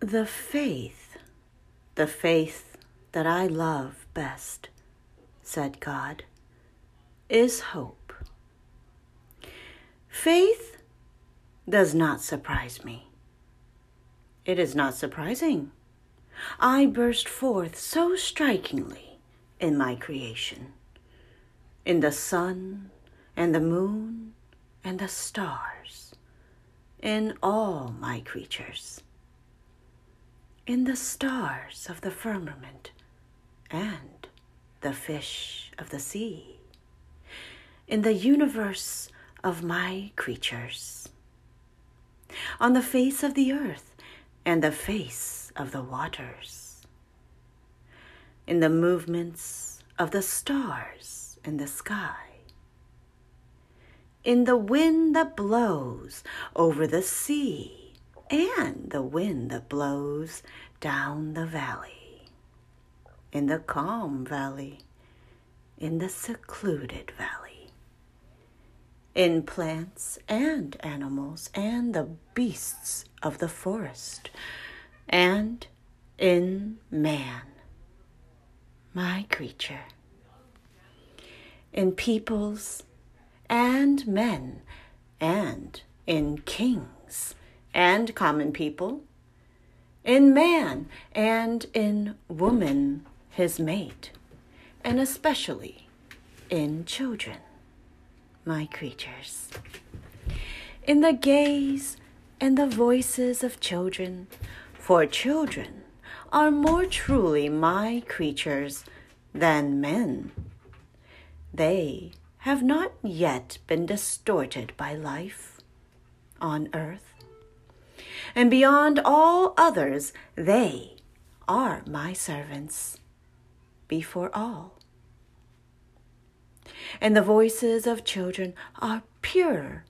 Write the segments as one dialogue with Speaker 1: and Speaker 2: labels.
Speaker 1: The faith, the faith that I love best, said God, is hope. Faith does not surprise me. It is not surprising. I burst forth so strikingly in my creation, in the sun and the moon and the stars, in all my creatures, in the stars of the firmament and the fish of the sea, in the universe of my creatures, on the face of the earth and the face of the waters, in the movements of the stars in the sky, in the wind that blows over the sea and the wind that blows down the valley, in the calm valley, in the secluded valley, in plants and animals and the beasts of the forest, and in man, my creature, in peoples and men, and in kings and common people, in man and in woman, his mate, and especially in children, my creatures. In the gaze and the voices of children, for children are more truly my creatures than men. They have not yet been distorted by life on earth. And beyond all others, they are my servants before all. And the voices of children are purer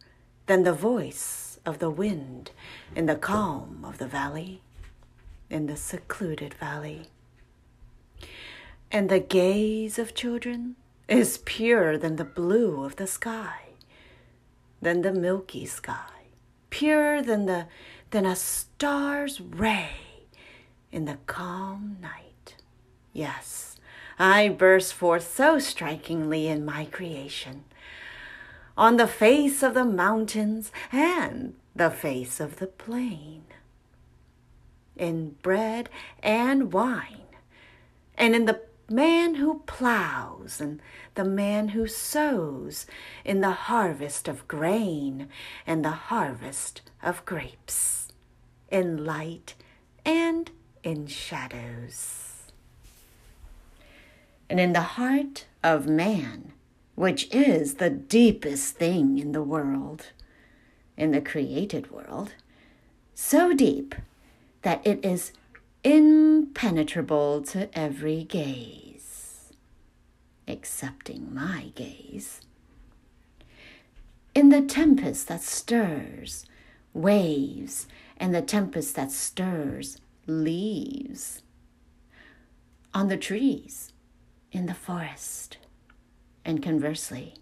Speaker 1: than the voice of the wind in the calm of the valley, in the secluded valley. And the gaze of children is purer than the blue of the sky, than the milky sky, purer than the than a star's ray in the calm night. Yes, I burst forth so strikingly in my creation, on the face of the mountains and the face of the plain, in bread and wine, and in the man who plows and the man who sows in the harvest of grain and the harvest of grapes, in light and in shadows. And in the heart of man, which is the deepest thing in the world, in the created world, so deep that it is impenetrable to every gaze, excepting my gaze. In the tempest that stirs waves, and the tempest that stirs leaves, on the trees, in the forest, and conversely,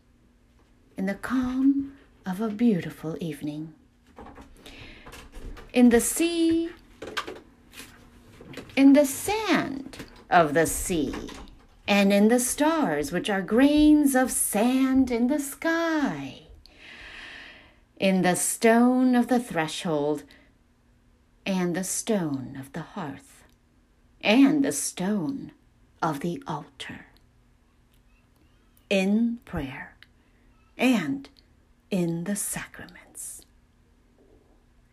Speaker 1: in the calm of a beautiful evening. In the sea in the sand of the sea, and in the stars, which are grains of sand in the sky, in the stone of the threshold, and the stone of the hearth, and the stone of the altar, in prayer, and in the sacraments.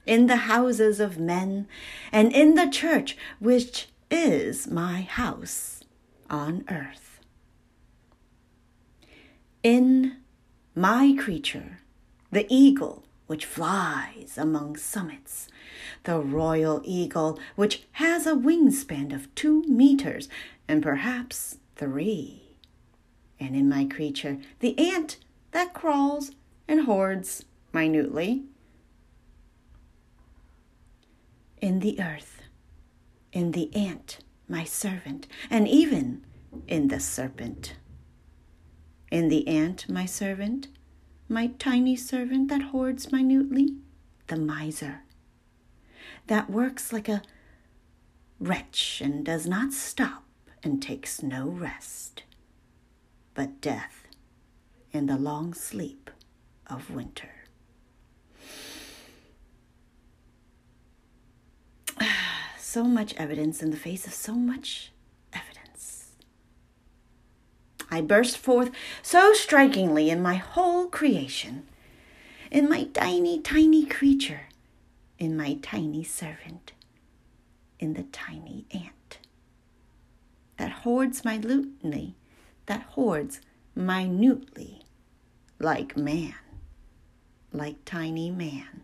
Speaker 1: In the houses of men, and in the church, which is my house on earth. In my creature, the eagle which flies among summits, the royal eagle which has a wingspan of two meters and perhaps three. And in my creature, the ant that crawls and hoards minutely in the earth, in the ant, my servant, and even in the serpent. In the ant, my servant, my tiny servant that hoards minutely, the miser, that works like a wretch and does not stop and takes no rest, but death in the long sleep of winter. So much evidence in the face of so much evidence. I burst forth so strikingly in my whole creation, in my tiny, tiny creature, in my tiny servant, in the tiny ant that hoards minutely, that hoards minutely like man, like tiny man,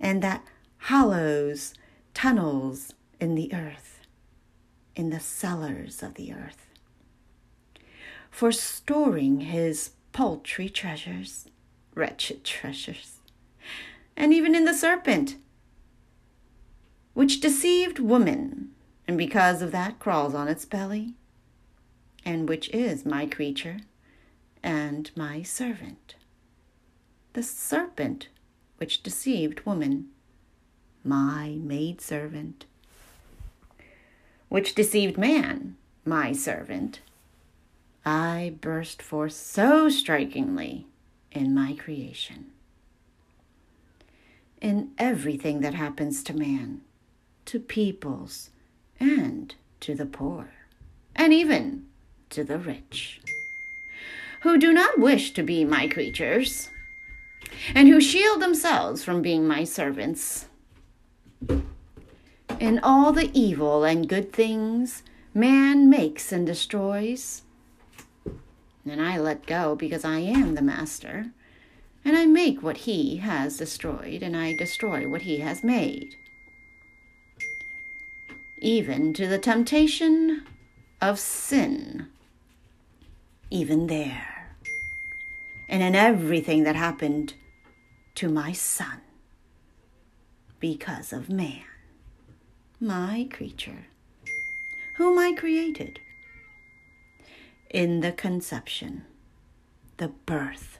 Speaker 1: and that hollows tunnels in the earth, in the cellars of the earth, for storing his paltry treasures, wretched treasures, and even in the serpent, which deceived woman, and because of that crawls on its belly, and which is my creature and my servant. The serpent which deceived woman, my maidservant, which deceived man, my servant. I burst forth so strikingly in my creation. In everything that happens to man, to peoples, and to the poor, and even to the rich who do not wish to be my creatures, and who shield themselves from being my servants. In all the evil and good things man makes and destroys, and I let go because I am the master, and I make what he has destroyed, and I destroy what he has made. Even to the temptation of sin, even there. And in everything that happened to my son because of man, my creature, whom I created. In the conception, the birth,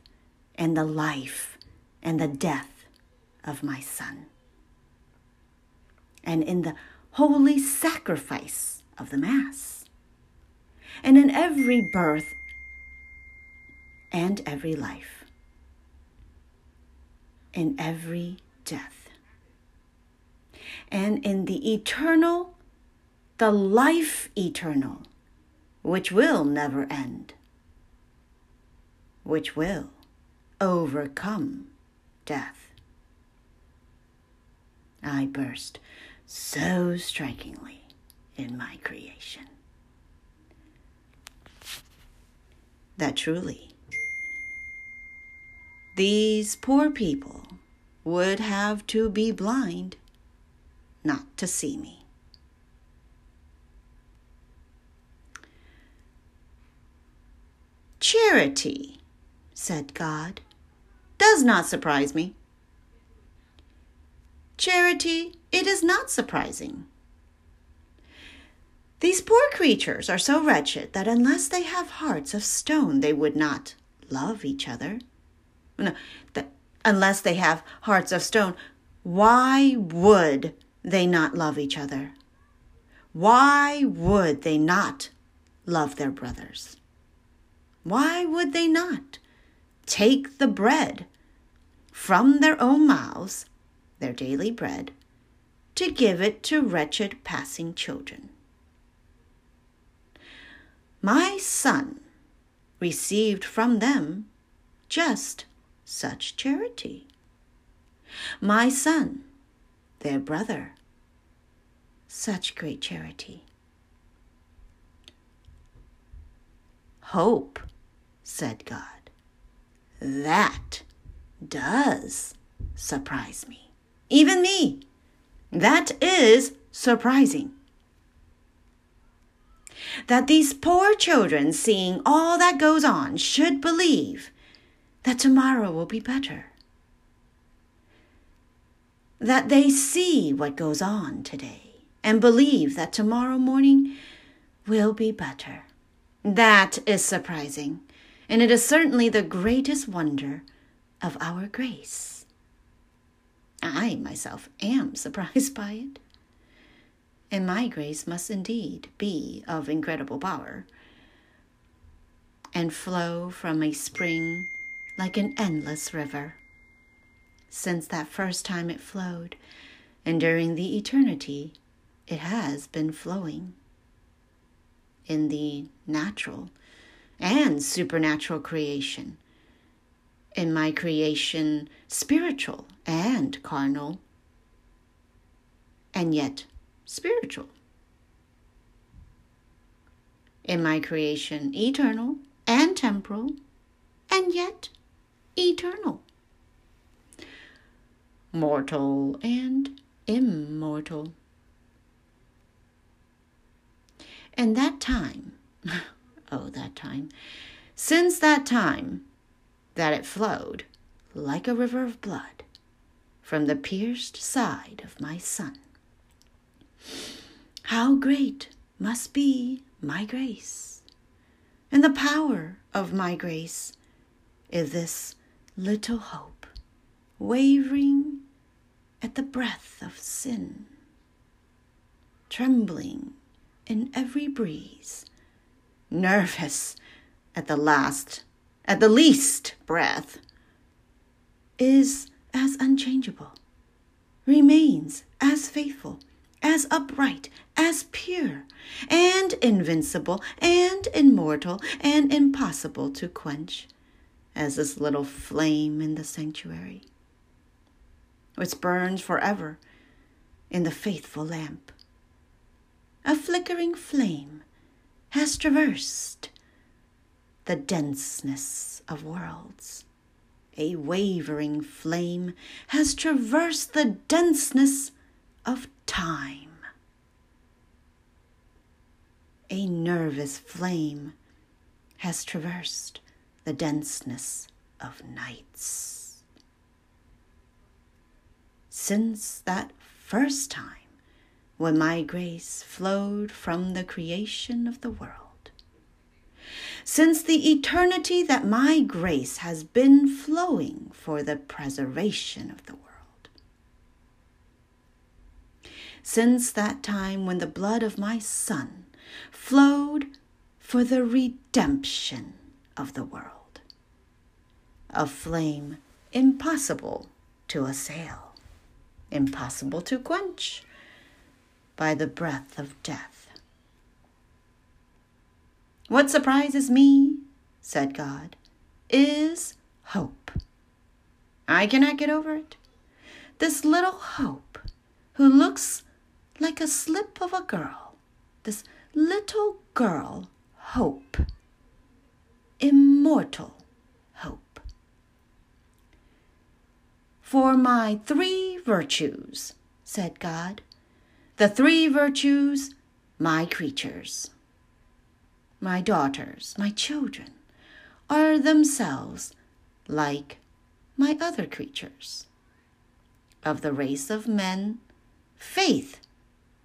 Speaker 1: and the life, and the death of my son, and in the holy sacrifice of the Mass, and in every birth. And every life, in every death, and in the eternal, the life eternal, which will never end, which will overcome death. I burst so strikingly in my creation that truly these poor people would have to be blind not to see me. Charity, said God, does not surprise me. Charity, it is not surprising. These poor creatures are so wretched that unless they have hearts of stone, they would not love each other no, the, unless they have hearts of stone, why would they not love each other? Why would they not love their brothers? Why would they not take the bread from their own mouths, their daily bread, to give it to wretched passing children? My son received from them just such charity. My son, their brother, such great charity. Hope, said God, that does surprise me. Even me. That is surprising. That these poor children, seeing all that goes on, should believe that tomorrow will be better. That they see what goes on today and believe that tomorrow morning will be better. That is surprising, and it is certainly the greatest wonder of our grace. I myself am surprised by it. and my grace must indeed be of incredible power and flow from a spring like an endless river. Since that first time it flowed, and during the eternity, it has been flowing. In the natural and supernatural creation, in my creation, spiritual and carnal, and yet spiritual. In my creation, eternal and temporal, and yet eternal. Mortal and immortal. And that time, oh, that time, since that time that it flowed like a river of blood from the pierced side of my Son. How great must be my grace, and the power of my grace is this little hope, wavering at the breath of sin, trembling in every breeze, nervous at the last, at the least breath, is as unchangeable, remains as faithful, as upright, as pure, and invincible, and immortal, and impossible to quench as this little flame in the sanctuary, which burns forever in the faithful lamp. A flickering flame has traversed the denseness of worlds. A wavering flame has traversed the denseness of time. A nervous flame has traversed the denseness of nights. Since that first time when my grace flowed from the creation of the world, since the eternity that my grace has been flowing for the preservation of the world. Since that time when the blood of my Son flowed for the redemption of the world. A flame impossible to assail, impossible to quench by the breath of death. What surprises me, said God, is hope. I cannot get over it. This little hope who looks like a slip of a girl, this little girl, hope immortal hope. For my three virtues, said God, the three virtues, my creatures, my daughters, my children, are themselves like my other creatures. Of the race of men, faith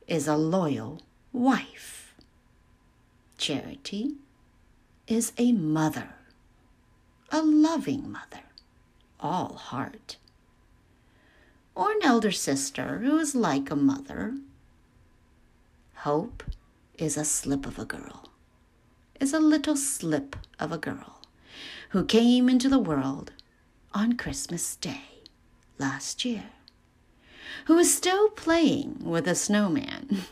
Speaker 1: is a loyal wife. Charity is a mother, a loving mother, all heart. Or an elder sister who is like a mother. Hope is a slip of a girl, is a little slip of a girl who came into the world on Christmas Day last year, who is still playing with a snowman.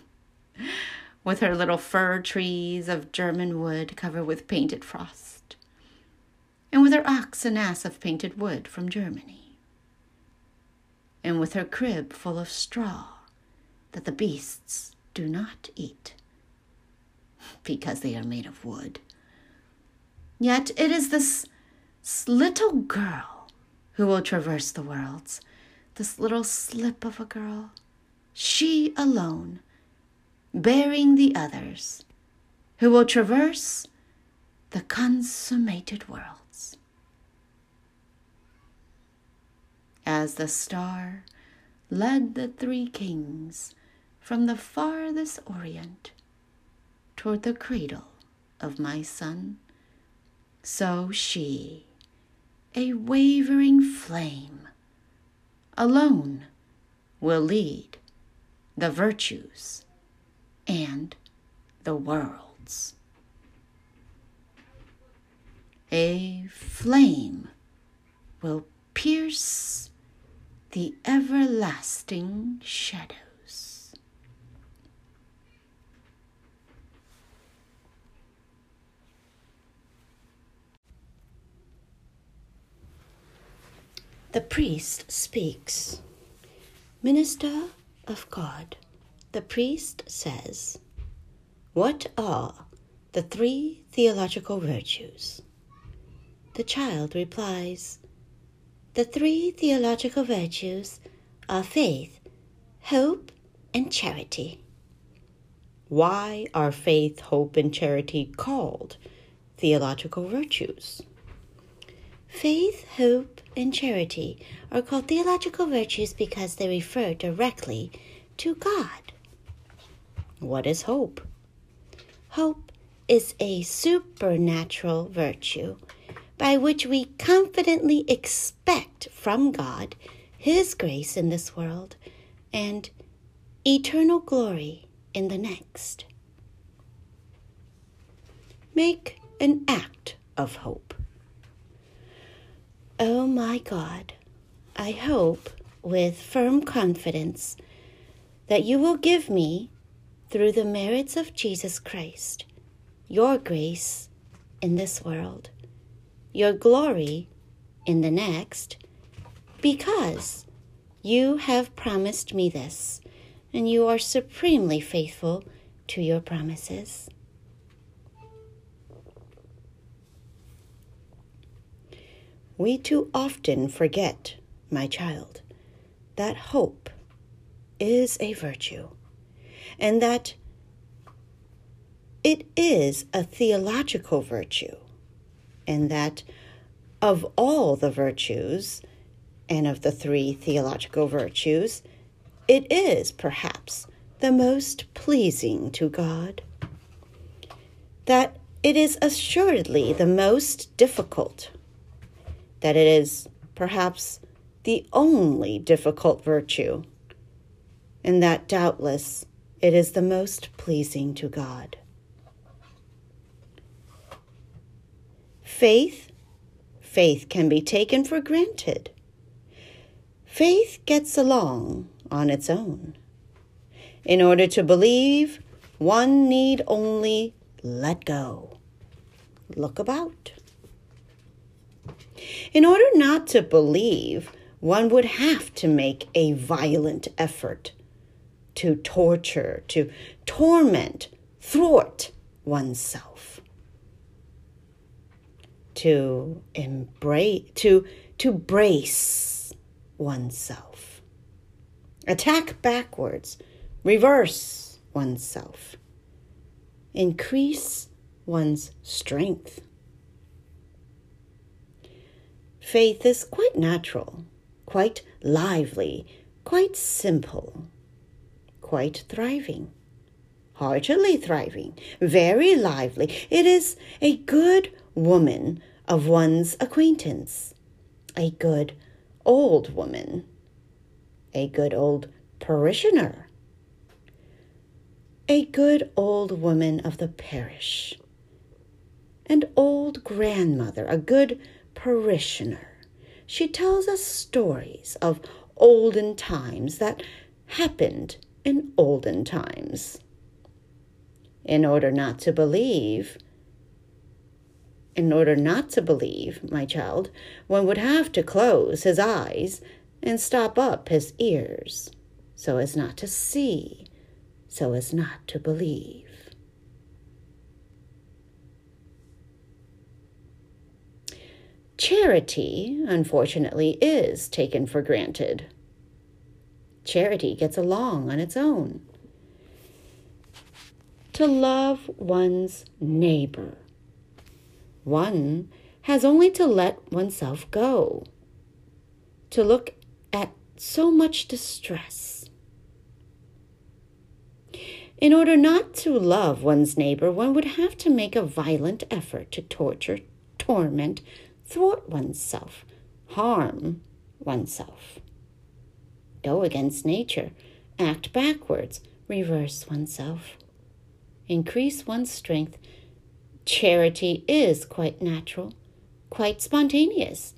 Speaker 1: with her little fir trees of German wood covered with painted frost, and with her ox and ass of painted wood from Germany, and with her crib full of straw that the beasts do not eat, because they are made of wood. Yet it is this little girl who will traverse the worlds, this little slip of a girl, she alone bearing the others, who will traverse the consummated worlds. As the star led the three kings from the farthest Orient toward the cradle of my son, so she, a wavering flame, alone will lead the virtues and the worlds. A flame will pierce the everlasting shadows. The priest speaks. Minister of God, the priest says, What are the three theological virtues? The child replies, The three theological virtues are faith, hope, and charity. Why are faith, hope, and charity called theological virtues? Faith, hope, and charity are called theological virtues because they refer directly to God. What is hope? Hope is a supernatural virtue by which we confidently expect from God His grace in this world and eternal glory in the next. Make an act of hope. Oh my God, I hope with firm confidence that you will give me, through the merits of Jesus Christ, your grace in this world, your glory in the next, because you have promised me this, and you are supremely faithful to your promises. We too often forget, my child, that hope is a virtue and that it is a theological virtue, and that of all the virtues and of the three theological virtues, it is perhaps the most pleasing to God. That it is assuredly the most difficult that it is perhaps the only difficult virtue, and that doubtless it is the most pleasing to God. Faith, faith can be taken for granted. Faith gets along on its own. In order to believe, one need only let go. Look about. In order not to believe, one would have to make a violent effort to torture, to torment, thwart oneself, to embrace, to, to brace oneself, attack backwards, reverse oneself, increase one's strength. Faith is quite natural, quite lively, quite simple, quite thriving. Heartily thriving, very lively. It is a good woman of one's acquaintance, a good old woman, a good old parishioner, a good old woman of the parish, an old grandmother, a good parishioner. She tells us stories of olden times that happened in olden times. In order not to believe, in order not to believe, my child, one would have to close his eyes and stop up his ears so as not to see, so as not to believe. Charity, unfortunately, is taken for granted. Charity gets along on its own. To love one's neighbor, one has only to let oneself go, to look at so much distress. In order not to love one's neighbor, one would have to make a violent effort to torture, torment, thwart oneself, harm oneself. Go against nature, act backwards, reverse oneself.
Speaker 2: increase one's strength. Charity is quite natural, quite spontaneous,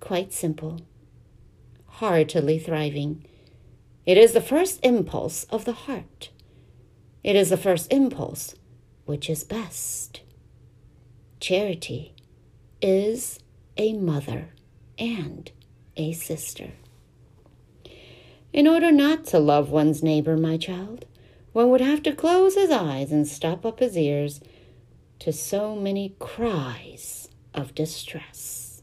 Speaker 2: quite simple, heartily thriving. It is the first impulse of the heart. It is the first impulse which is best. Charity is a mother and a sister. In order not to love one's neighbor, my child, one would have to close his eyes and stop up his ears to so many cries of distress.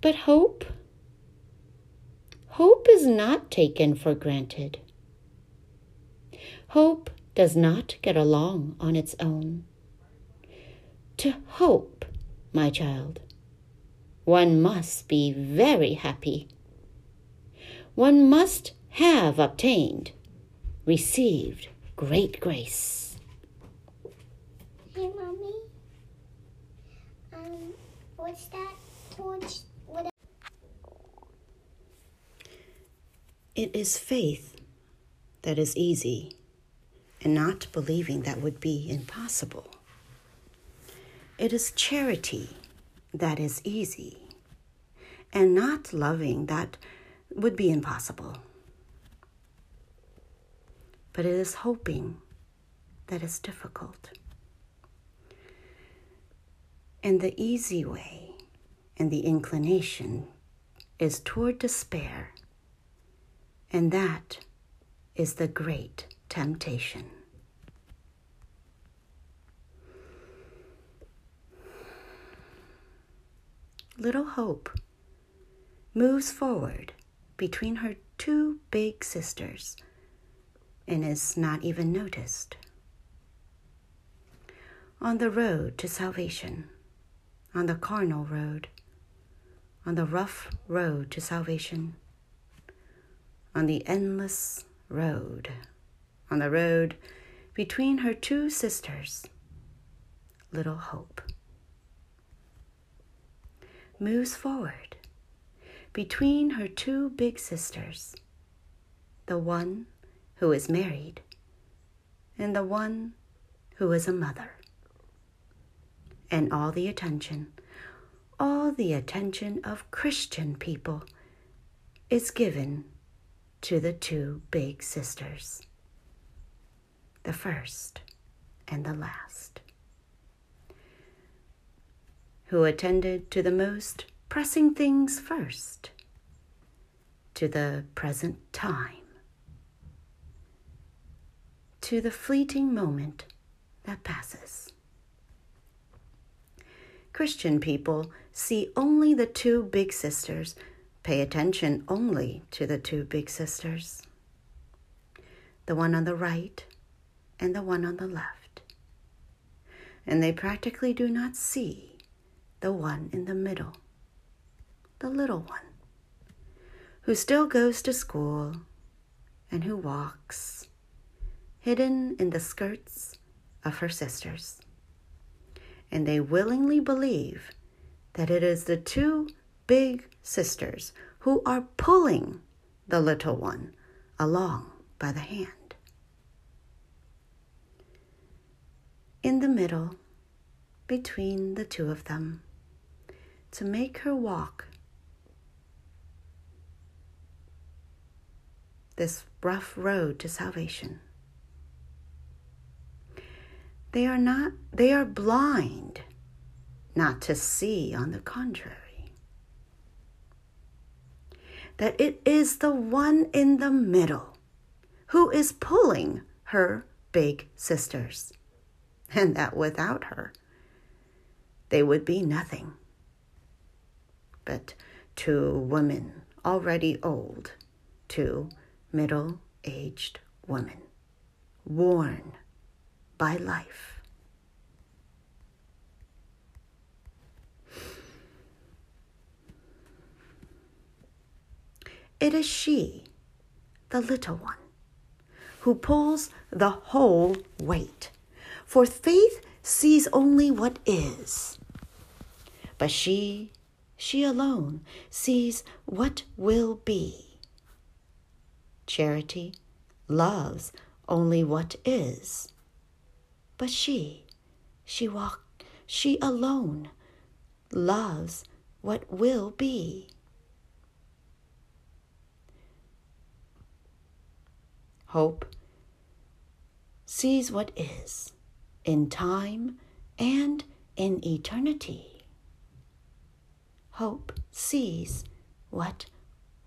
Speaker 2: But hope, hope is not taken for granted. Hope does not get along on its own. To hope, my child, one must be very happy. One must have obtained, received great grace.
Speaker 3: Hey, mommy. Um, what's that? What's what?
Speaker 1: It is faith that is easy, and not believing that would be impossible. It is charity that is easy, and not loving that would be impossible. But it is hoping that is difficult. And the easy way and the inclination is toward despair, and that is the great temptation. Little Hope moves forward between her two big sisters and is not even noticed. On the road to salvation, on the carnal road, on the rough road to salvation, on the endless road, on the road between her two sisters, little Hope. Moves forward. Between her two big sisters, the one who is married and the one who is a mother. And all the attention, all the attention of Christian people is given to the two big sisters, the first and the last who attended to the most pressing things first, to the present time, to the fleeting moment that passes. Christian people see only the two big sisters, pay attention only to the two big sisters, the one on the right and the one on the left. And they practically do not see the one in the middle, the little one, who still goes to school and who walks, hidden in the skirts of her sisters. And they willingly believe that it is the two big sisters who are pulling the little one along by the hand. In the middle, between the two of them, to make her walk this rough road to salvation. They are not, they are blind not to see, on the contrary, that it is the one in the middle who is pulling her big sisters, and that without her, they would be nothing. But to women already old, to middle aged women, worn by life. It is she, the little one, who pulls the whole weight. For faith sees only what is, but she she alone sees what will be. Charity loves only what is. But she, she walk, she alone loves what will be. Hope sees what is in time and in eternity. Hope sees what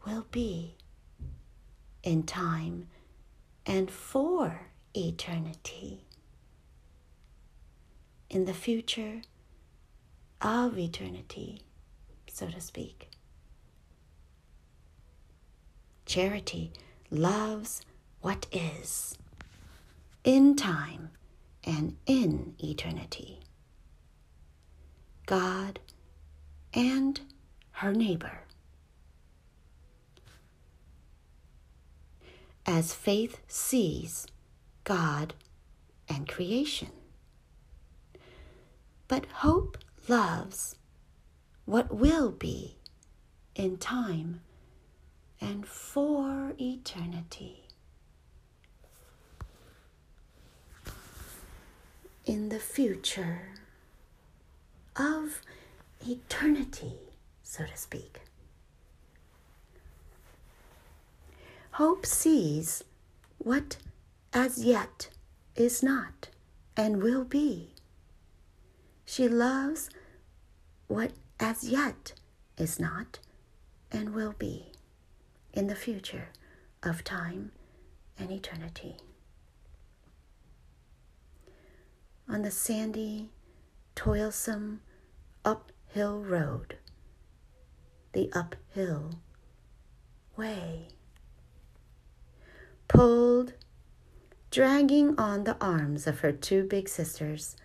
Speaker 1: will be in time and for eternity. In the future of eternity, so to speak. Charity loves what is in time and in eternity. God and her neighbor. As faith sees God and creation. But hope loves what will be in time and for eternity. In the future of eternity, so to speak. Hope sees what as yet is not and will be. She loves what as yet is not and will be in the future of time and eternity. On the sandy, toilsome, uphill road, the uphill way, pulled, dragging on the arms of her two big sisters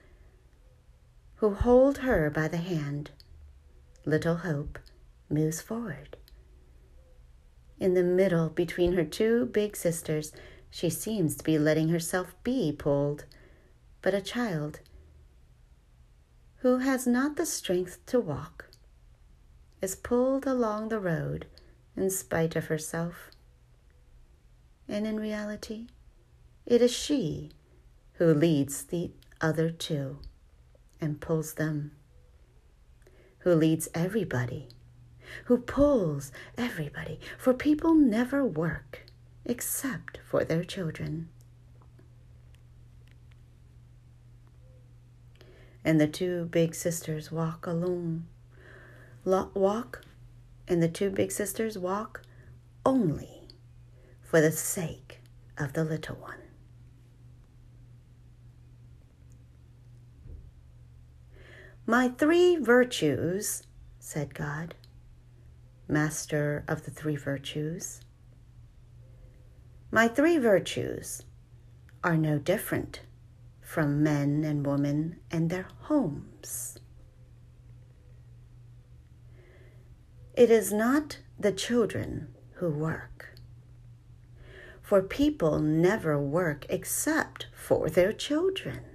Speaker 1: who hold her by the hand, little Hope moves forward. In the middle between her two big sisters, she seems to be letting herself be pulled, but a child who has not the strength to walk is pulled along the road in spite of herself. And in reality, it is she who leads the other two and pulls them, who leads everybody, who pulls everybody, for people never work except for their children. And the two big sisters walk alone. Walk, and the two big sisters walk only for the sake of the little one. My three virtues, said God, Master of the three virtues. My three virtues are no different from men and women and their homes. It is not the children who work, for people never work except for their children.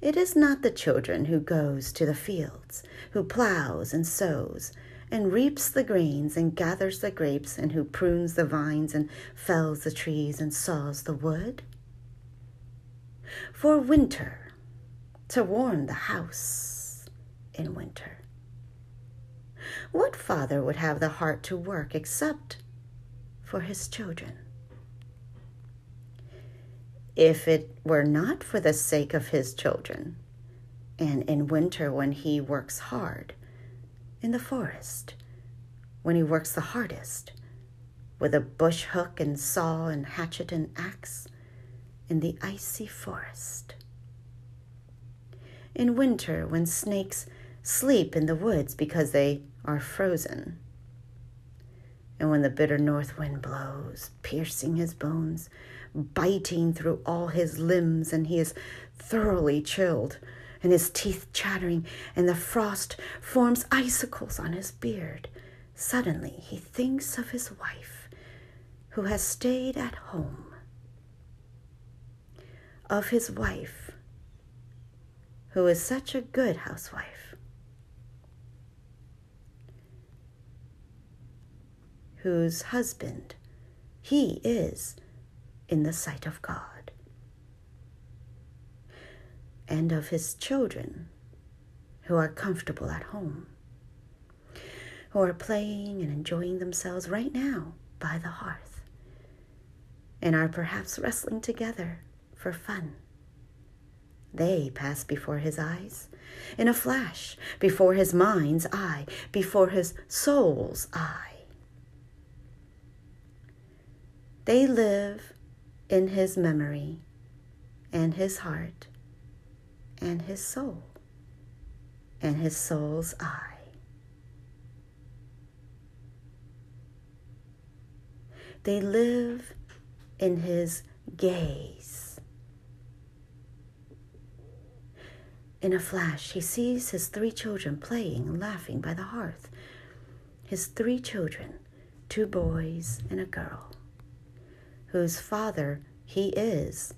Speaker 1: It is not the children who goes to the fields, who plows and sows, and reaps the grains and gathers the grapes, and who prunes the vines and fells the trees and saws the wood. For winter, to warm the house in winter. What father would have the heart to work except for his children? If it were not for the sake of his children, and in winter when he works hard, in the forest, when he works the hardest, with a bush hook and saw and hatchet and axe, in the icy forest. In winter, when snakes sleep in the woods because they are frozen. And when the bitter north wind blows, piercing his bones, biting through all his limbs, and he is thoroughly chilled, and his teeth chattering, and the frost forms icicles on his beard. Suddenly he thinks of his wife, who has stayed at home, of his wife, who is such a good housewife. whose husband he is in the sight of God, and of his children who are comfortable at home, who are playing and enjoying themselves right now by the hearth, and are perhaps wrestling together for fun. They pass before his eyes in a flash, before his mind's eye, before his soul's eye. They live in his memory and his heart and his soul and his soul's eye. They live in his gaze. In a flash, he sees his three children playing and laughing by the hearth. His three children, two boys and a girl, whose father he is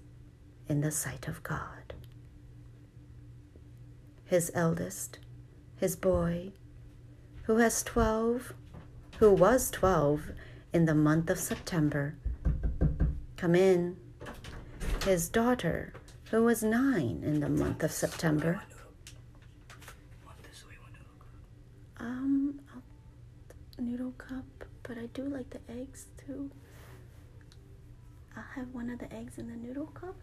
Speaker 1: in the sight of God. His eldest, his boy, who has 12, who was 12 in the month of September, come in. His daughter, who was nine in the month of September. Um, noodle cup, but I do like the eggs too. I'll have one of the eggs in the noodle cup.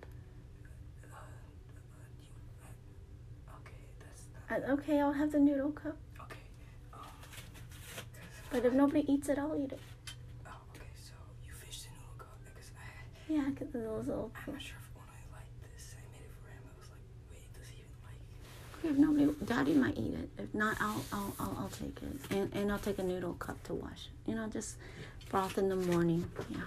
Speaker 4: Okay, that's not
Speaker 1: Uh, okay, I'll have the noodle cup.
Speaker 4: okay. Um,
Speaker 1: But if nobody eats it, I'll eat it.
Speaker 4: oh, okay. So you fished the noodle cup because I,
Speaker 1: Yeah, because it was little.
Speaker 4: I'm not sure if when I like this, I made it for him. I was like, wait, does he even like?
Speaker 1: If nobody, Daddy might eat it. If not, I'll, I'll, I'll, I'll take it, and and I'll take a noodle cup to wash. It. You know, just broth in the morning. Yeah.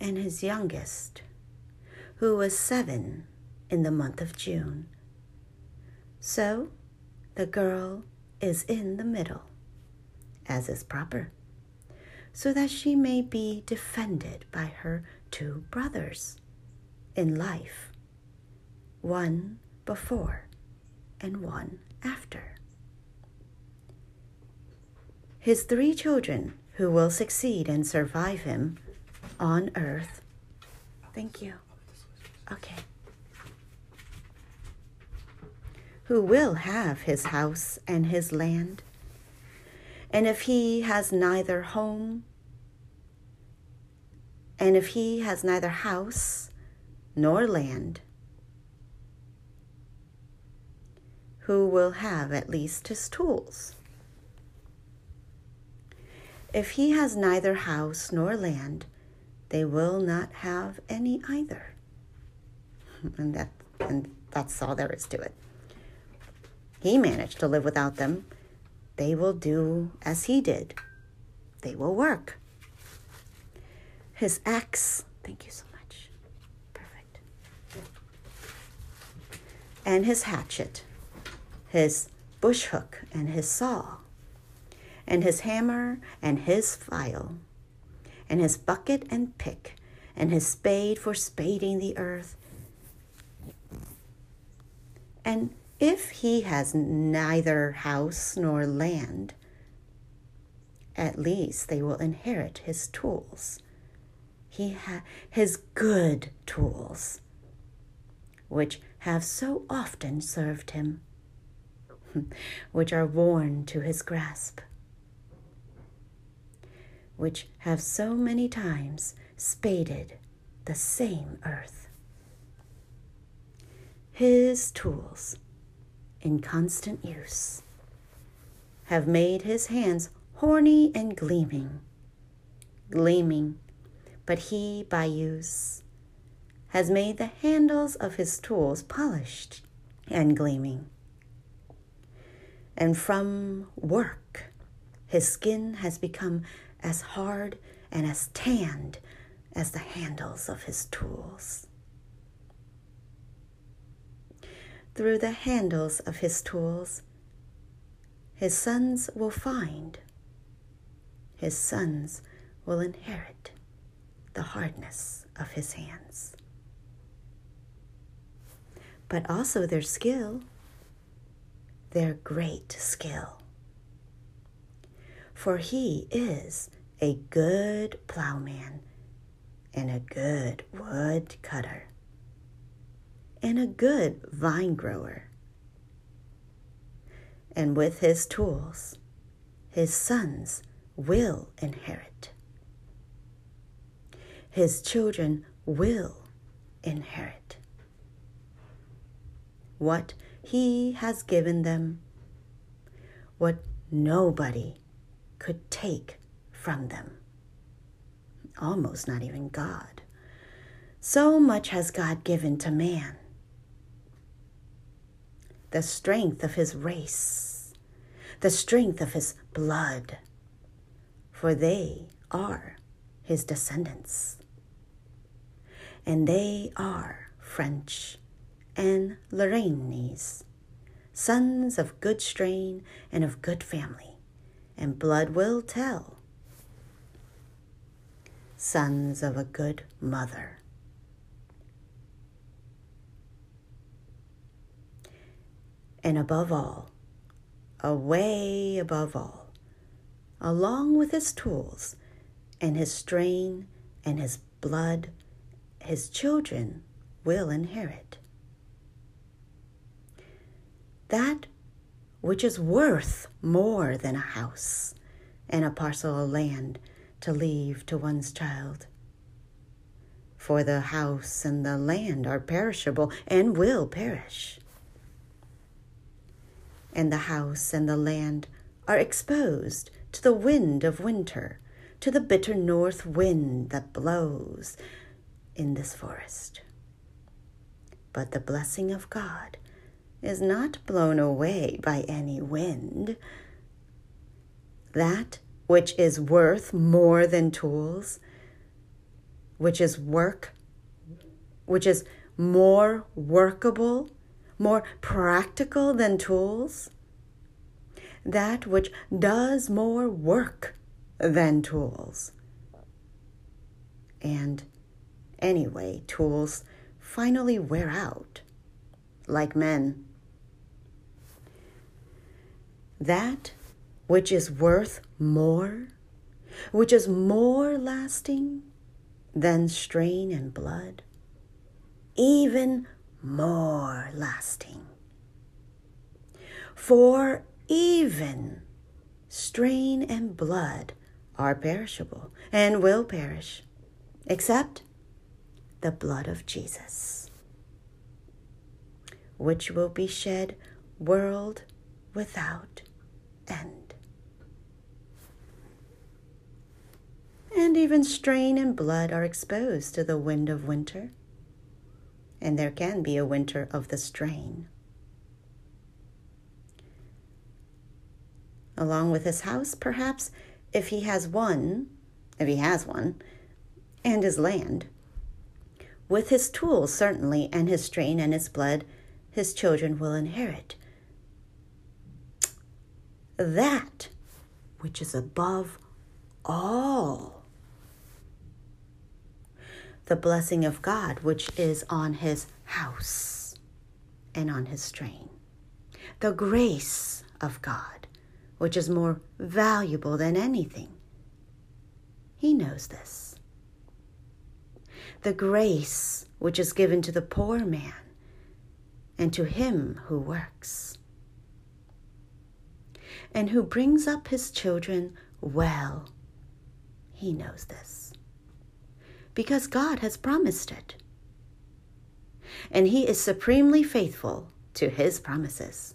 Speaker 1: And his youngest, who was seven in the month of June. So the girl is in the middle, as is proper, so that she may be defended by her two brothers in life, one before and one after. His three children who will succeed and survive him on earth. Thank you. Okay. Who will have his house and his land. And if he has neither home, and if he has neither house nor land, who will have at least his tools? If he has neither house nor land, they will not have any either. And that and that's all there is to it. He managed to live without them. They will do as he did. They will work. His axe, thank you so much. Perfect. And his hatchet, his bush hook and his saw, and his hammer and his file, and his bucket and pick, and his spade for spading the earth. And if he has neither house nor land, at least they will inherit his tools. He ha- his good tools, which have so often served him, which are worn to his grasp, which have so many times spaded the same earth. His tools, in constant use, have made his hands horny and gleaming, gleaming, but he, by use, has made the handles of his tools polished and gleaming. And from work, his skin has become as hard and as tanned as the handles of his tools. Through the handles of his tools, his sons will find, his sons will inherit the hardness of his hands, but also their skill, their great skill. For he is a good plowman and a good wood cutter and a good vine grower. And with his tools, his sons will inherit. His children will inherit what he has given them, what nobody could take from them. Almost not even God. So much has God given to man. The strength of his race, the strength of his blood, for they are his descendants. And they are French and Lorrainese, sons of good strain and of good family, and blood will tell. Sons of a good mother. And above all, away above all, along with his tools and his strain and his blood, his children will inherit that which is worth more than a house and a parcel of land to leave to one's child. For the house and the land are perishable and will perish. And the house and the land are exposed to the wind of winter, to the bitter north wind that blows in this forest. But the blessing of God is not blown away by any wind. That which is worth more than tools, which is work, which is more workable, more practical than tools, that which does more work than tools. And anyway, tools finally wear out, like men that which is worth more, which is more lasting than strain and blood, even more lasting. For even strain and blood are perishable and will perish, except the blood of Jesus, which will be shed world without end. And even strain and blood are exposed to the wind of winter, and there can be a winter of the strain. Along with his house, perhaps, if he has one, if he has one, and his land. With his tools, certainly, and his strain and his blood, his children will inherit that which is above all. The blessing of God, which is on his house and on his strain. The grace of God, which is more valuable than anything. He knows this. The grace which is given to the poor man and to him who works and who brings up his children well. He knows this because God has promised it. And he is supremely faithful to his promises.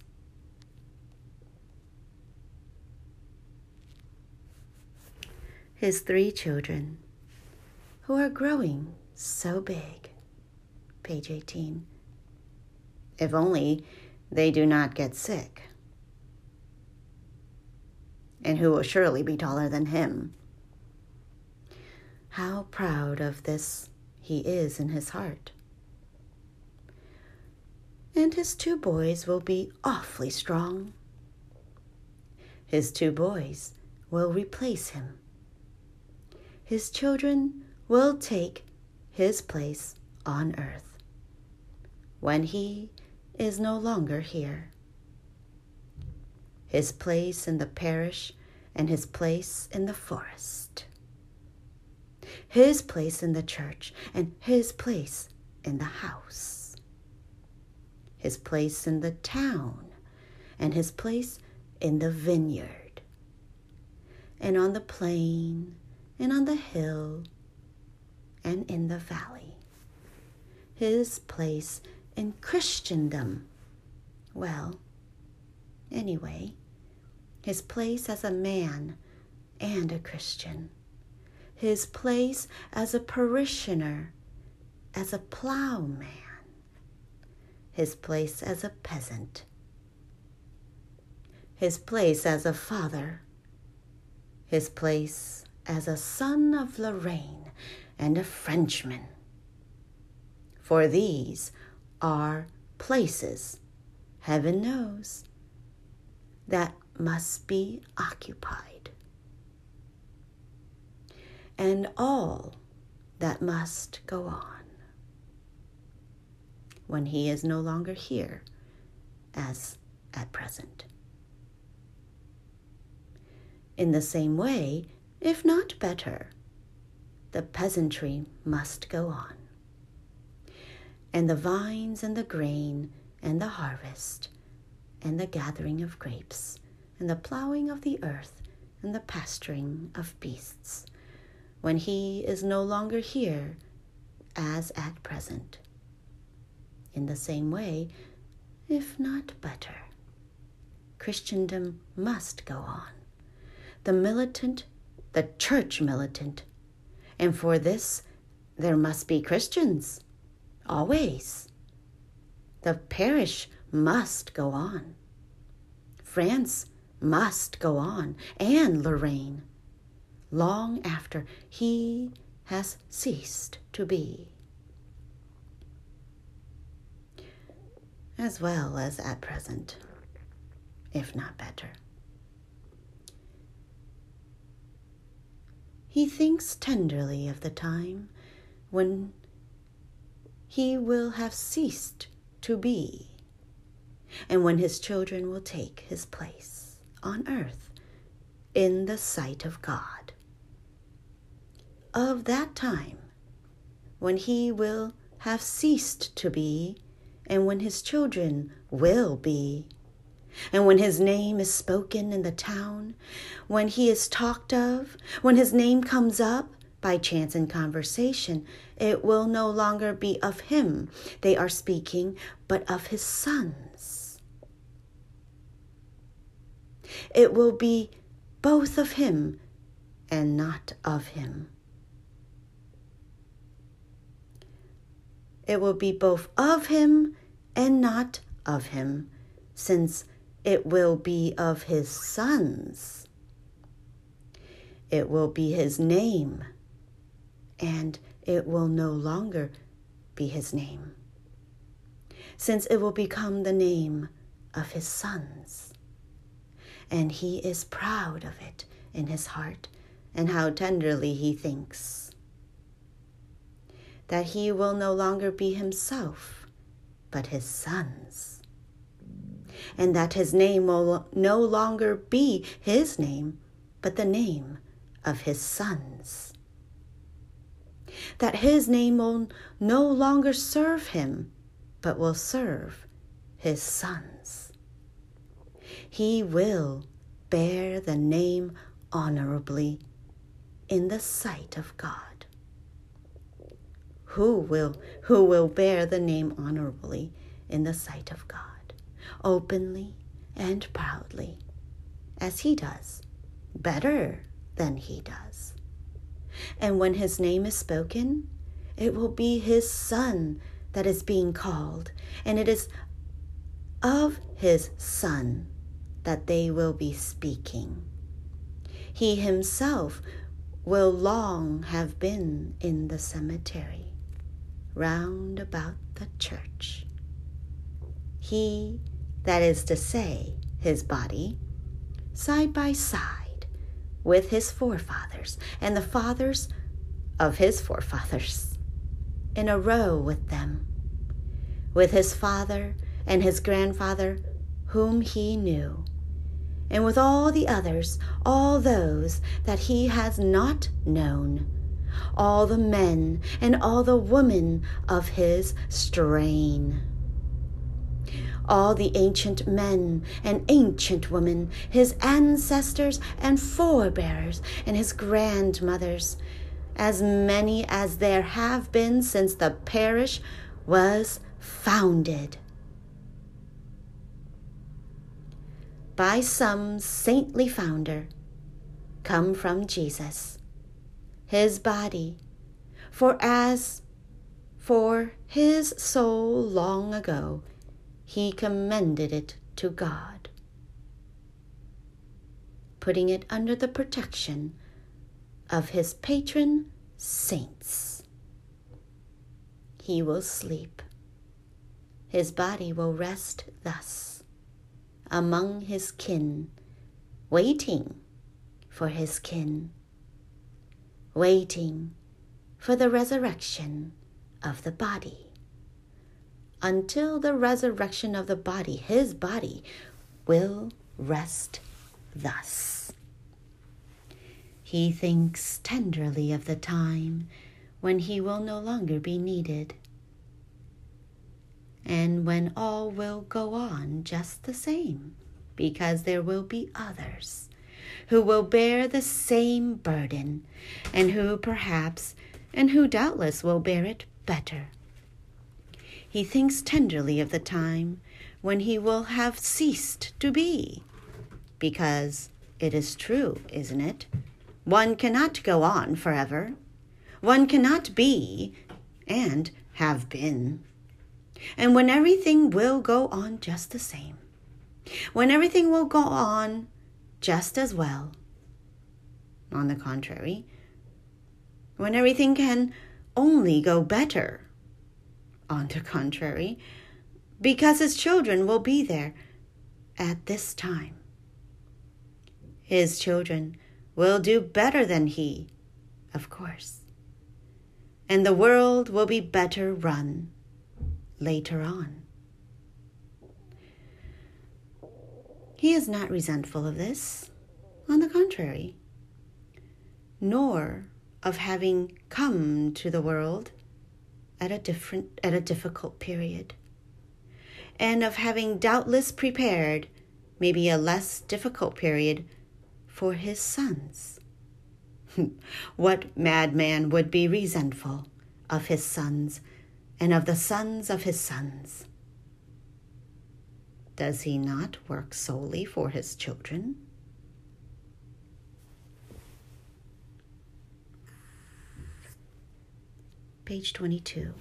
Speaker 1: His three children, who are growing so big. Page 18. If only they do not get sick and who will surely be taller than him. How proud of this he is in his heart. And his two boys will be awfully strong. His two boys will replace him. His children will take his place on earth when he is no longer here. His place in the parish and his place in the forest. His place in the church and his place in the house. His place in the town and his place in the vineyard. And on the plain and on the hill and in the valley. His place in Christendom. Well, anyway, his place as a man and a Christian, his place as a parishioner, as a plowman, his place as a peasant, his place as a father, his place as a son of Lorraine and a Frenchman. For these are places, heaven knows, that must be occupied. And all that must go on when he is no longer here as at present. In the same way, if not better, the peasantry must go on. And the vines and the grain and the harvest and the gathering of grapes and the plowing of the earth and the pasturing of beasts, when he is no longer here as at present. In the same way, if not better, Christendom must go on. The militant, the church militant, and for this there must be Christians, always. The parish must go on. France must go on, and Lorraine, long after he has ceased to be. As well as at present, if not better. He thinks tenderly of the time when he will have ceased to be, and when his children will take his place on earth in the sight of God. Of that time when he will have ceased to be, and when his children will be and when his name is spoken in the town, when he is talked of, when his name comes up by chance in conversation, it will no longer be of him they are speaking, but of his sons. It will be both of him and not of him. It will be both of him and not of him, since it will be of his sons. It will be his name, and it will no longer be his name, since it will become the name of his sons. And he is proud of it in his heart, and how tenderly he thinks that he will no longer be himself, but his sons and that his name will no longer be his name, but the name of his sons. That his name will no longer serve him, but will serve his sons. He will bear the name honorably in the sight of God. Who will who will bear the name honorably in the sight of God? openly and proudly, as he does, better than he does. And when his name is spoken, it will be his son that is being called, and it is of his son that they will be speaking. He himself will long have been in the cemetery, round about the church. He that is to say, his body, side by side with his forefathers and the fathers of his forefathers in a row with them, with his father and his grandfather, whom he knew, and with all the others, all those that he has not known, all the men and all the women of his strain all the ancient men and ancient women, his ancestors and forebears, and his grandmothers, as many as there have been since the parish was founded. By some saintly founder, come from Jesus, his body, for as for his soul long ago he commended it to God, putting it under the protection of his patron saints. He will sleep. His body will rest thus among his kin, waiting for his kin, waiting for the resurrection of the body until the resurrection of the body, his body, will rest thus. He thinks tenderly of the time when he will no longer be needed, and when all will go on just the same, because there will be others who will bear the same burden, and who perhaps, and who doubtless will bear it better he thinks tenderly of the time when he will have ceased to be. Because it is true, isn't it? One cannot go on forever. One cannot be and have been. And when everything will go on just the same, when everything will go on just as well, on the contrary, when everything can only go better. On the contrary, because his children will be there at this time. His children will do better than he, of course, and the world will be better run later on. He is not resentful of this, on the contrary, nor of having come to the world at a different at a difficult period and of having doubtless prepared maybe a less difficult period for his sons. What madman would be resentful of his sons and of the sons of his sons does he not work solely for his children page 22.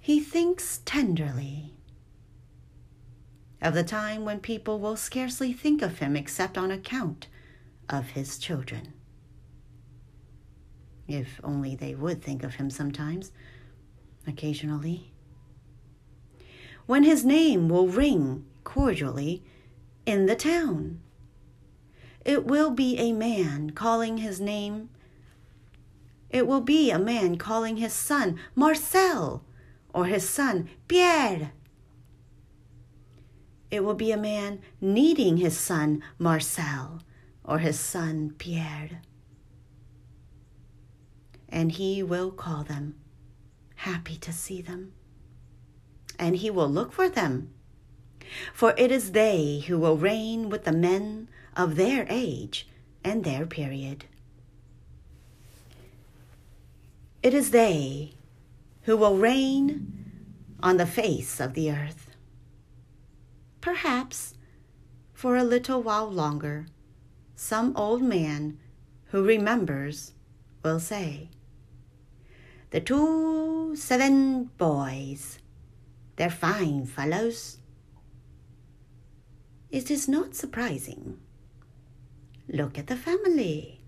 Speaker 1: He thinks tenderly of the time when people will scarcely think of him except on account of his children. If only they would think of him sometimes, occasionally. When his name will ring cordially in the town. It will be a man calling his name it will be a man calling his son Marcel or his son Pierre. It will be a man needing his son Marcel or his son Pierre. And he will call them, happy to see them. And he will look for them. For it is they who will reign with the men of their age and their period. It is they who will reign on the face of the earth. Perhaps for a little while longer, some old man who remembers will say, The two Sevin boys, they're fine fellows. It is not surprising. Look at the family.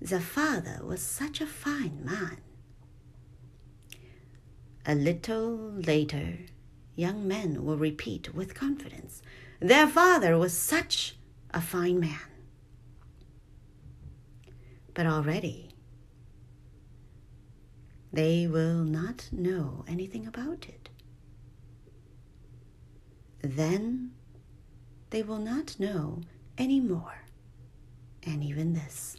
Speaker 1: The father was such a fine man. A little later, young men will repeat with confidence, Their father was such a fine man. But already They will not know anything about it. Then they will not know any more. And even this,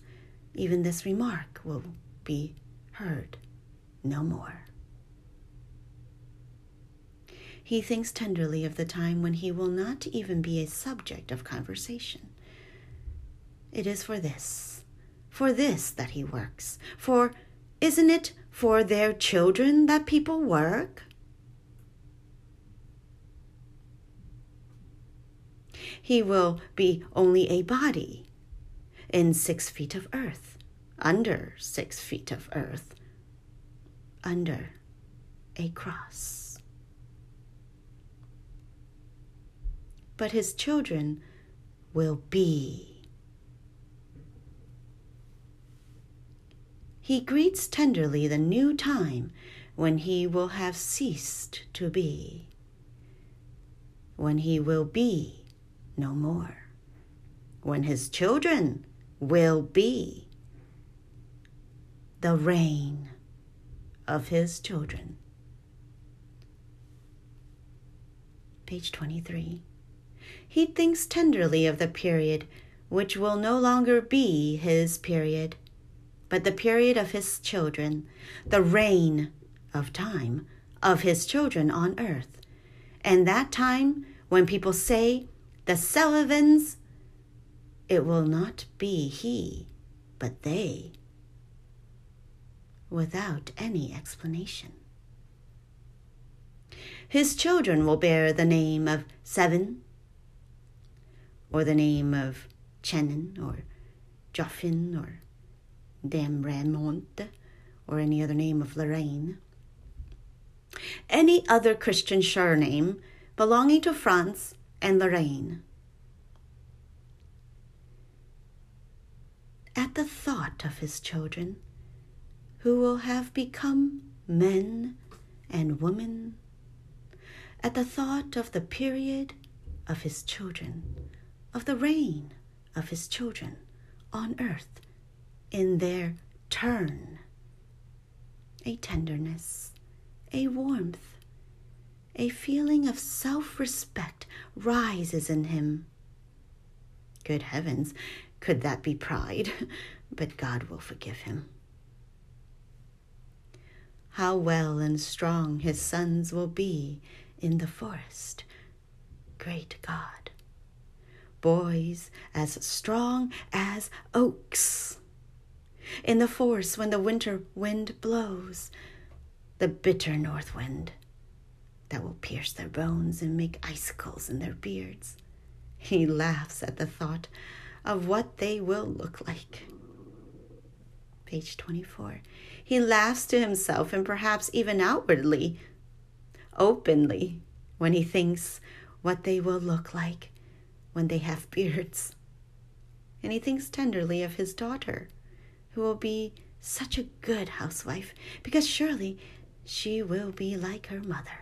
Speaker 1: even this remark will be heard no more. He thinks tenderly of the time when he will not even be a subject of conversation. It is for this, for this that he works. For isn't it for their children that people work? He will be only a body in six feet of earth, under six feet of earth, under a cross. But his children will be. He greets tenderly the new time when he will have ceased to be, when he will be no more, when his children will be the reign of his children. Page 23. He thinks tenderly of the period which will no longer be his period, but the period of his children, the reign of time of his children on earth. And that time when people say, the Sullivans, it will not be he, but they, without any explanation. His children will bear the name of Sevin, or the name of Chenin, or Joffin, or Damrémont, or any other name of Lorraine. Any other Christian surname belonging to France and Lorraine. At the thought of his children, who will have become men and women, at the thought of the period of his children, of the reign of his children on earth in their turn, a tenderness, a warmth, a feeling of self respect rises in him. Good heavens, could that be pride? But God will forgive him. How well and strong his sons will be in the forest. Great God. Boys as strong as oaks. In the forest when the winter wind blows, the bitter north wind that will pierce their bones and make icicles in their beards. He laughs at the thought of what they will look like. Page 24. He laughs to himself and perhaps even outwardly, openly, when he thinks what they will look like when they have beards. And he thinks tenderly of his daughter, who will be such a good housewife, because surely she will be like her mother.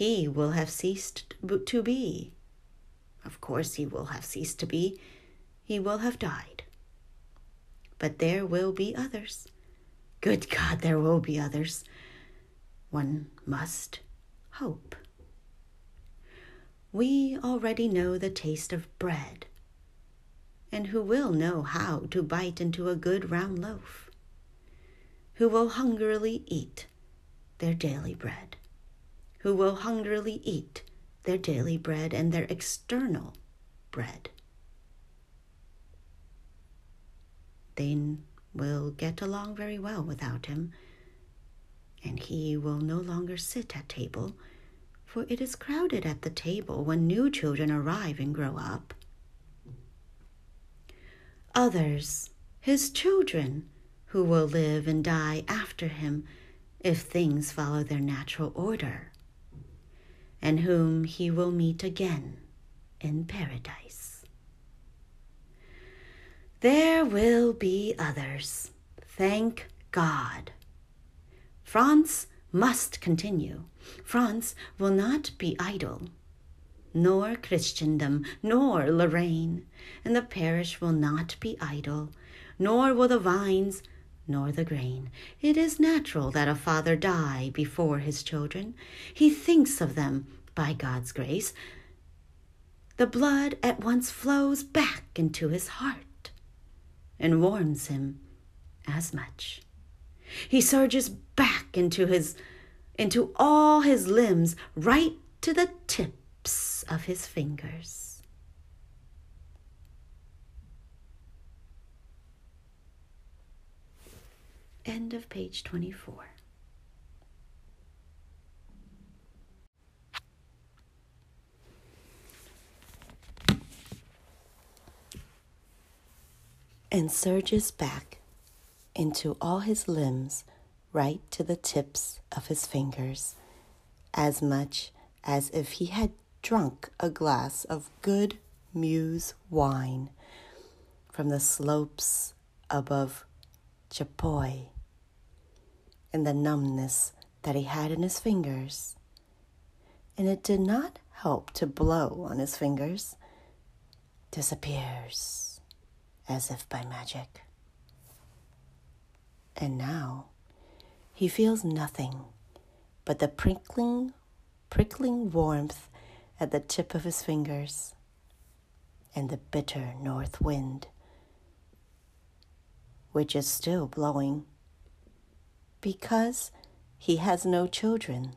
Speaker 1: he will have ceased to be. Of course, he will have ceased to be. He will have died. But there will be others. Good God, there will be others. One must hope. We already know the taste of bread, and who will know how to bite into a good round loaf, who will hungrily eat their daily bread who will hungrily eat their daily bread and their external bread. They will get along very well without him, and he will no longer sit at table, for it is crowded at the table when new children arrive and grow up. Others, his children, who will live and die after him if things follow their natural order and whom he will meet again in paradise. There will be others, thank God. France must continue. France will not be idle, nor Christendom, nor Lorraine, and the parish will not be idle,
Speaker 2: nor will the vines nor the grain. It is natural that a father die before his children. He thinks of them by God's grace. The blood at once flows back into his heart and warms him as much. He surges back into his into all his limbs right to the tips of his fingers. End of page 24.
Speaker 1: And surges back into all his limbs, right to the tips of his fingers, as much as if he had drunk a glass of good Meuse wine from the slopes above Chapoy, and the numbness that he had in his fingers. And it did not help to blow on his fingers, disappears as if by magic. And now he feels nothing but the prickling, prickling warmth at the tip of his fingers and the bitter north wind, which is still blowing because he has no children,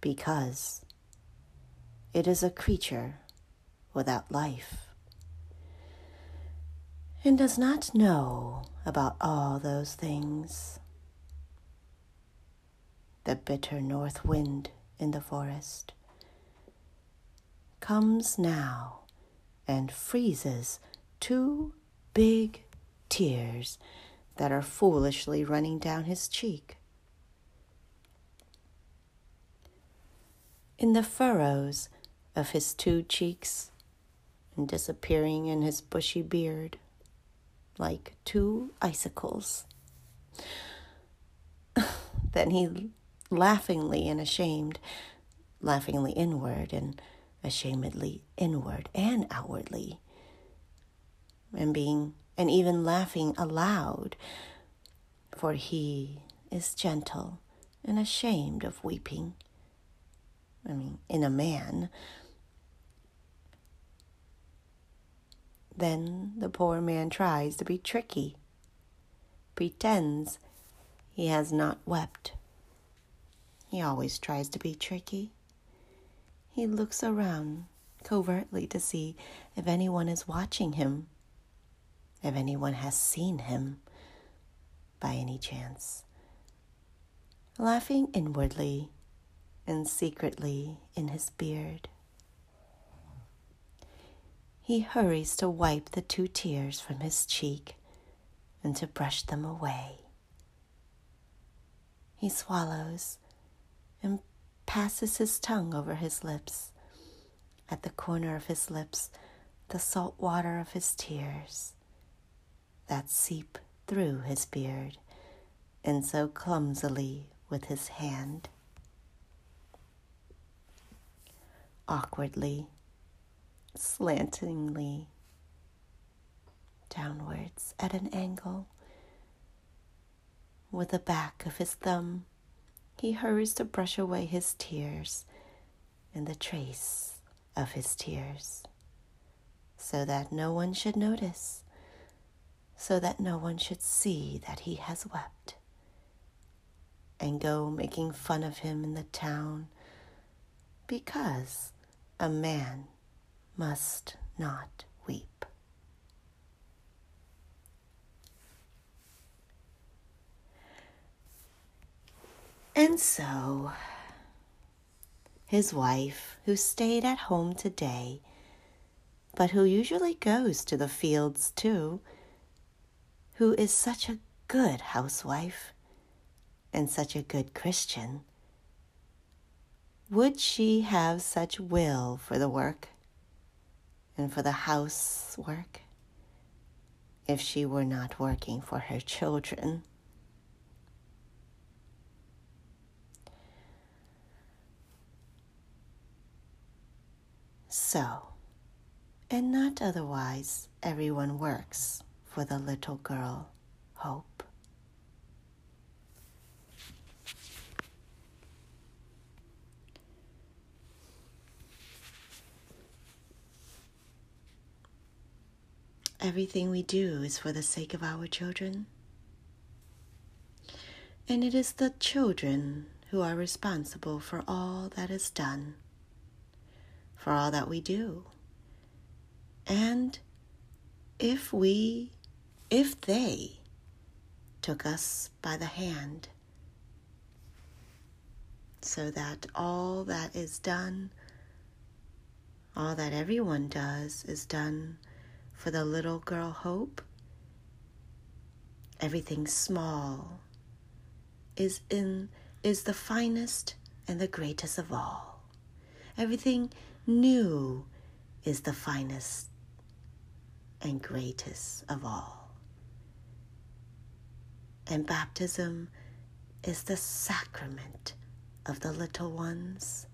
Speaker 1: because it is a creature without life and does not know about all those things. The bitter north wind in the forest comes now and freezes two big tears that are foolishly running down his cheek. In the furrows of his two cheeks and disappearing in his bushy beard like two icicles. then he laughingly and ashamed, laughingly inward and ashamedly inward and outwardly, and being and even laughing aloud, for he is gentle and ashamed of weeping. I mean, in a man, Then the poor man tries to be tricky, pretends he has not wept. He always tries to be tricky. He looks around covertly to see if anyone is watching him, if anyone has seen him by any chance. Laughing inwardly and secretly in his beard. He hurries to wipe the two tears from his cheek and to brush them away. He swallows and passes his tongue over his lips. At the corner of his lips, the salt water of his tears that seep through his beard and so clumsily with his hand. Awkwardly, slantingly downwards at an angle. With the back of his thumb, he hurries to brush away his tears and the trace of his tears, so that no one should notice, so that no one should see that he has wept, and go making fun of him in the town because a man must not weep. And so, his wife, who stayed at home today, but who usually goes to the fields too, who is such a good housewife and such a good Christian, would she have such will for the work? and for the housework if she were not working for her children. So, and not otherwise, everyone works for the little girl, Hope. Everything we do is for the sake of our children. And it is the children who are responsible for all that is done, for all that we do. And if we, if they took us by the hand, so that all that is done, all that everyone does, is done for the little girl Hope. Everything small is in is the finest and the greatest of all. Everything new is the finest and greatest of all. And baptism is the sacrament of the little ones.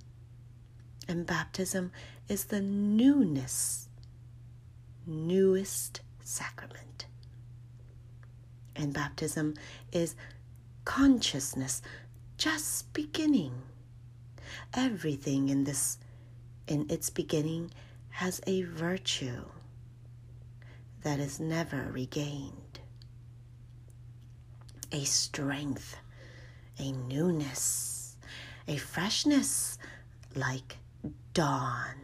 Speaker 1: And baptism is the newness newest sacrament. And baptism is consciousness just beginning. Everything in this in its beginning has a virtue that is never regained. A strength, a newness, a freshness like dawn.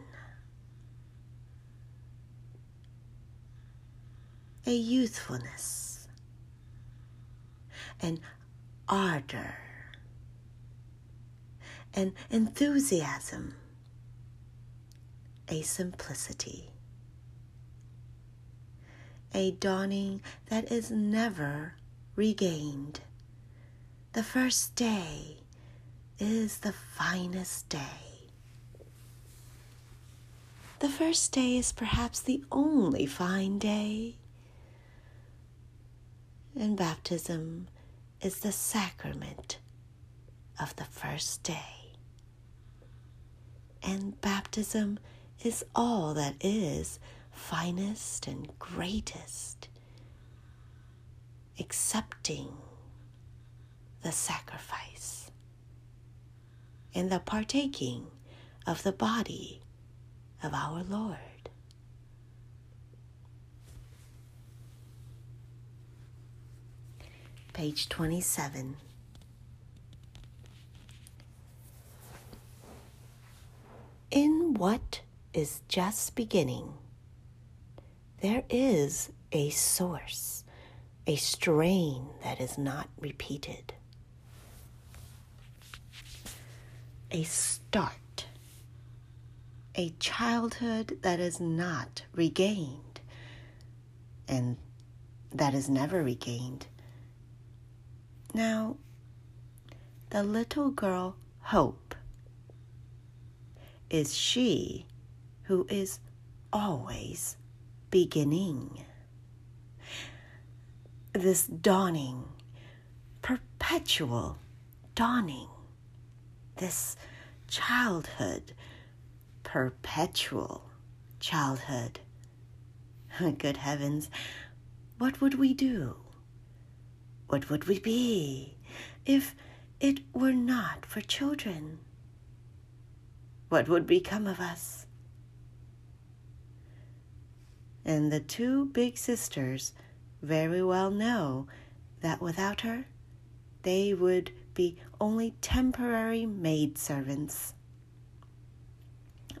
Speaker 1: a youthfulness, an ardor, an enthusiasm, a simplicity, a dawning that is never regained. The first day is the finest day. The first day is perhaps the only fine day and baptism is the sacrament of the first day. And baptism is all that is finest and greatest, accepting the sacrifice and the partaking of the body of our Lord. page 27. In what is just beginning, there is a source, a strain that is not repeated, a start, a childhood that is not regained, and that is never regained. Now, the little girl Hope is she who is always beginning. This dawning, perpetual dawning, this childhood, perpetual childhood. Good heavens, what would we do? What would we be if it were not for children? What would become of us? And the two big sisters very well know that without her, they would be only temporary maid servants,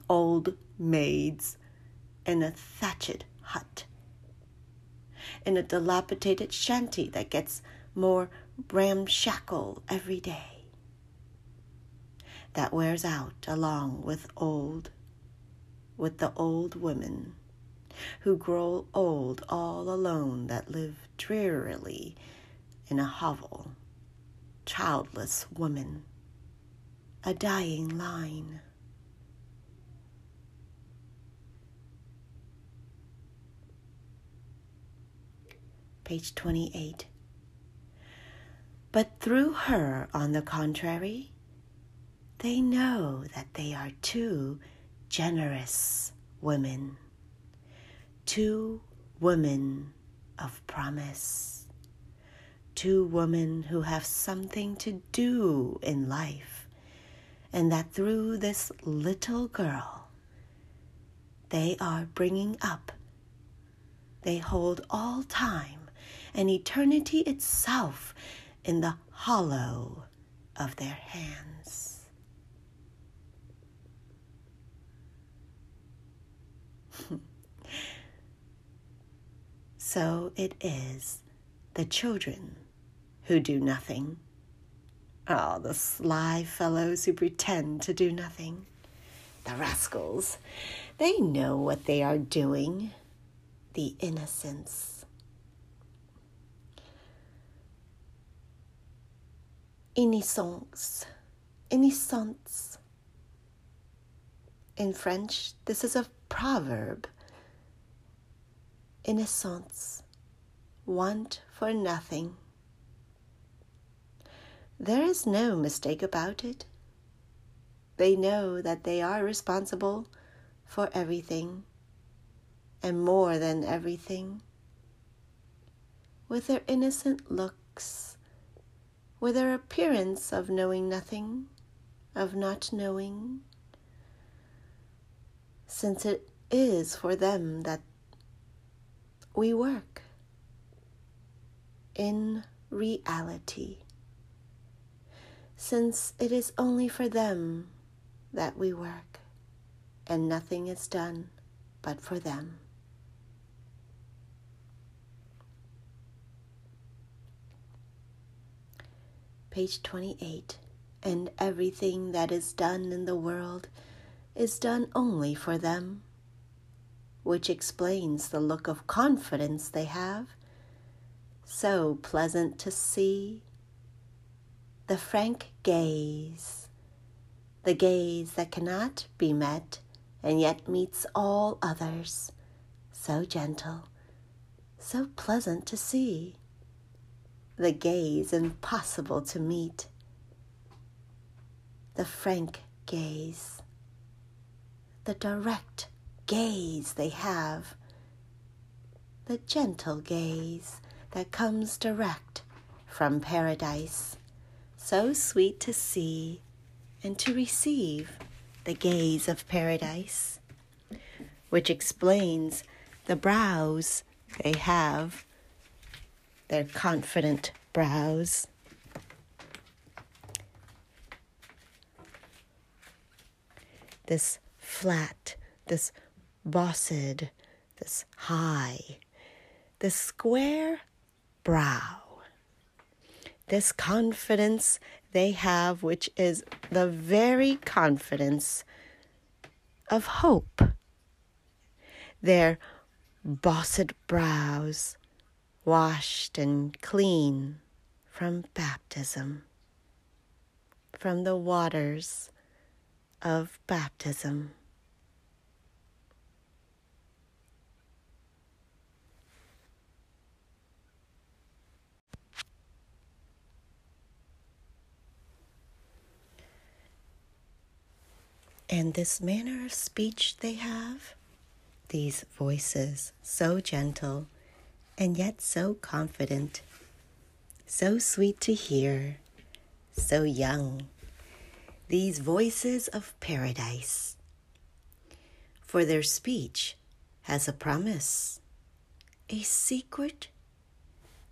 Speaker 1: old maids in a thatched hut, in a dilapidated shanty that gets more ramshackle every day. That wears out along with old, with the old women who grow old all alone that live drearily in a hovel, childless woman, a dying line. Page 28. But through her, on the contrary, they know that they are two generous women, two women of promise. Two women who have something to do in life, and that through this little girl, they are bringing up. They hold all time and eternity itself in the hollow of their hands. so it is the children who do nothing. Oh, the sly fellows who pretend to do nothing. The rascals. They know what they are doing. The innocents. Innocence. Innocence. In French, this is a proverb. Innocence. Want for nothing. There is no mistake about it. They know that they are responsible for everything and more than everything. With their innocent looks, with their appearance of knowing nothing, of not knowing, since it is for them that we work in reality. Since it is only for them that we work, and nothing is done but for them. Page 28 And everything that is done in the world is done only for them, which explains the look of confidence they have, so pleasant to see the frank gaze, the gaze that cannot be met and yet meets all others, so gentle, so pleasant to see, the gaze impossible to meet, the frank gaze, the direct gaze they have, the gentle gaze that comes direct from paradise so sweet to see and to receive the gaze of paradise, which explains the brows they have, their confident brows. This flat, this bossed, this high, this square brow this confidence they have, which is the very confidence of hope. Their bossed brows washed and clean from baptism, from the waters of baptism. And this manner of speech they have, these voices so gentle and yet so confident, so sweet to hear, so young, these voices of paradise. For their speech has a promise, a secret,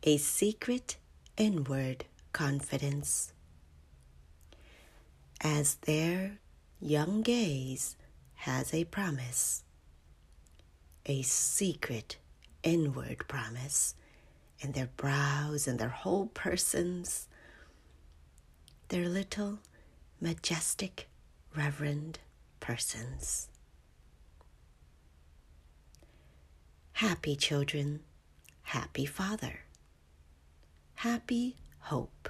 Speaker 1: a secret inward confidence. As their young gaze has a promise, a secret inward promise, in their brows and their whole persons, their little majestic, reverend persons. Happy children, happy Father, happy hope,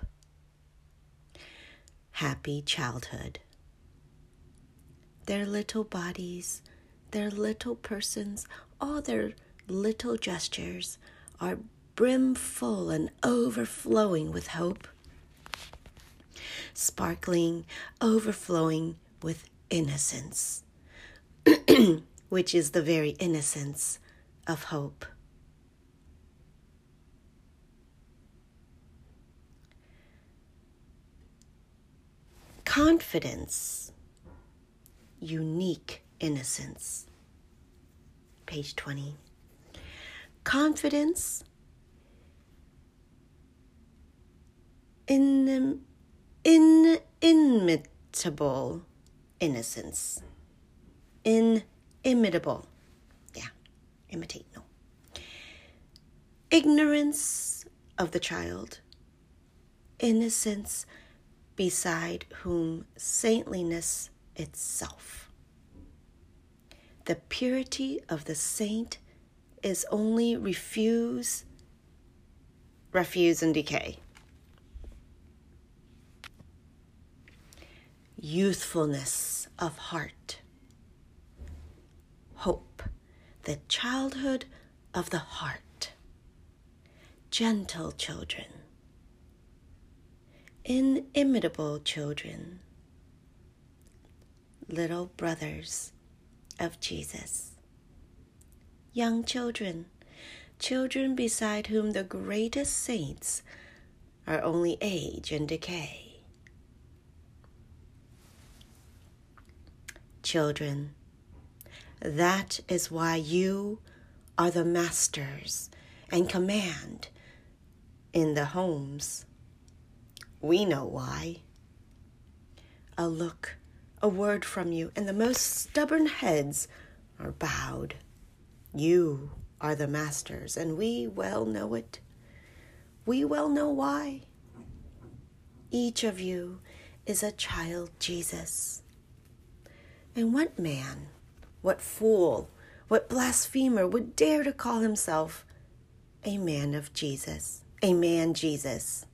Speaker 1: happy childhood their little bodies, their little persons, all their little gestures are brimful and overflowing with hope, sparkling, overflowing with innocence, which is the very innocence of hope. Confidence unique innocence. Page 20. Confidence, in, in, inimitable innocence. Inimitable. Yeah, imitate, no. Ignorance of the child, innocence beside whom saintliness itself. The purity of the saint is only refuse, refuse and decay. Youthfulness of heart, hope, the childhood of the heart, gentle children, inimitable children, little brothers of Jesus, young children, children beside whom the greatest saints are only age and decay. Children, that is why you are the masters and command in the homes. We know why. A look, a word from you, and the most stubborn heads are bowed. You are the masters, and we well know it. We well know why. Each of you is a child Jesus. And what man, what fool, what blasphemer would dare to call himself a man of Jesus, a man Jesus?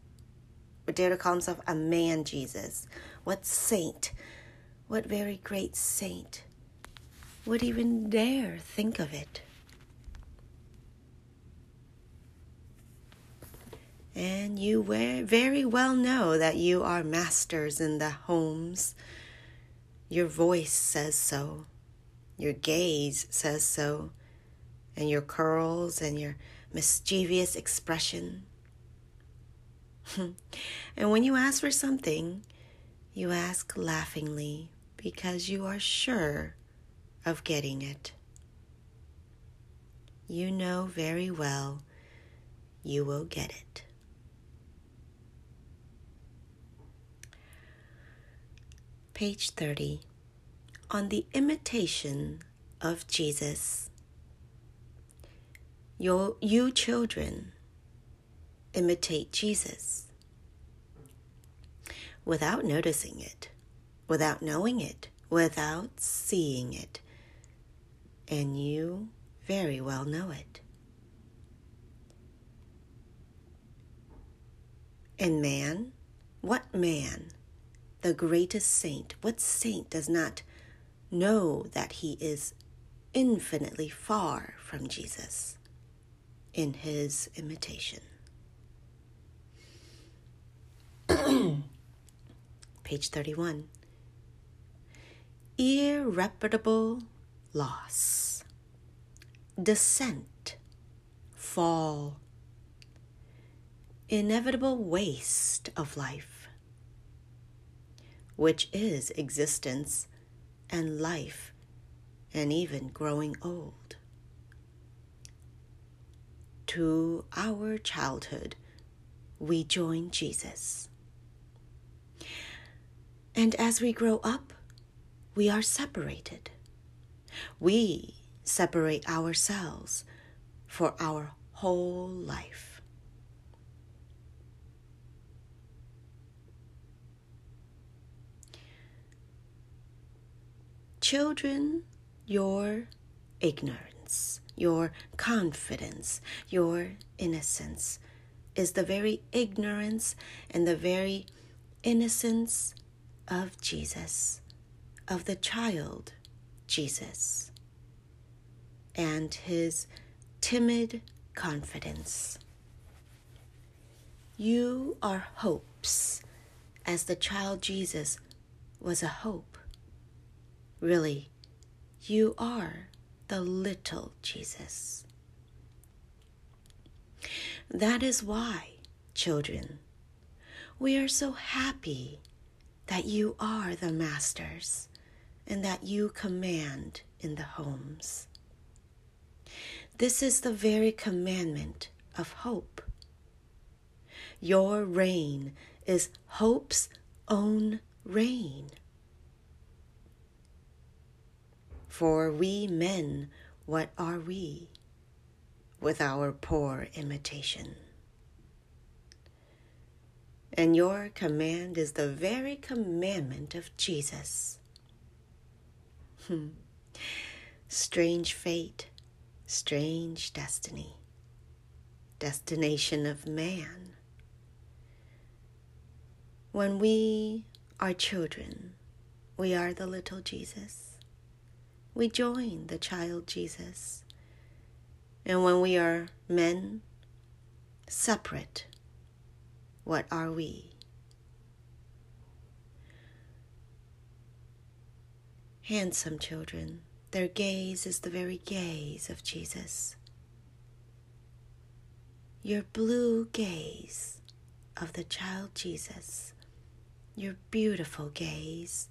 Speaker 1: Would dare to call himself a man Jesus? What saint, what very great saint would even dare think of it? And you very well know that you are masters in the homes. Your voice says so. Your gaze says so. And your curls and your mischievous expression. and when you ask for something, you ask laughingly because you are sure of getting it. You know very well you will get it. Page 30 On the imitation of Jesus. Your, you children imitate Jesus without noticing it, without knowing it, without seeing it. And you very well know it. And man, what man the greatest saint, what saint does not know that he is infinitely far from Jesus in his imitation? Page 31. Irreparable loss, descent, fall, inevitable waste of life which is existence and life and even growing old. To our childhood, we join Jesus. And as we grow up, we are separated. We separate ourselves for our whole life. children your ignorance, your confidence, your innocence is the very ignorance and the very innocence of Jesus, of the child Jesus, and his timid confidence. You are hopes, as the child Jesus was a hope. Really, you are the little Jesus. That is why, children, we are so happy that you are the masters and that you command in the homes. This is the very commandment of hope. Your reign is hope's own reign. For we men, what are we with our poor imitation? And your command is the very commandment of Jesus. Hmm. Strange fate, strange destiny, destination of man. When we are children, we are the little Jesus. We join the child Jesus. And when we are men, separate, what are we? Handsome children, their gaze is the very gaze of Jesus. Your blue gaze of the child Jesus, your beautiful gaze,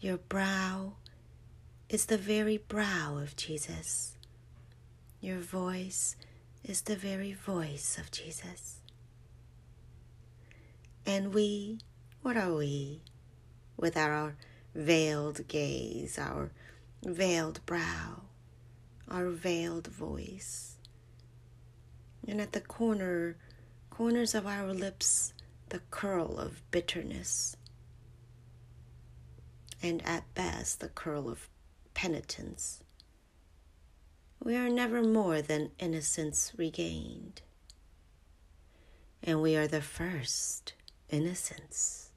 Speaker 1: your brow is the very brow of Jesus. Your voice is the very voice of Jesus. And we, what are we? With our veiled gaze, our veiled brow, our veiled voice. And at the corner, corners of our lips, the curl of bitterness. And at best, the curl of penitence. We are never more than innocence regained. And we are the first innocence.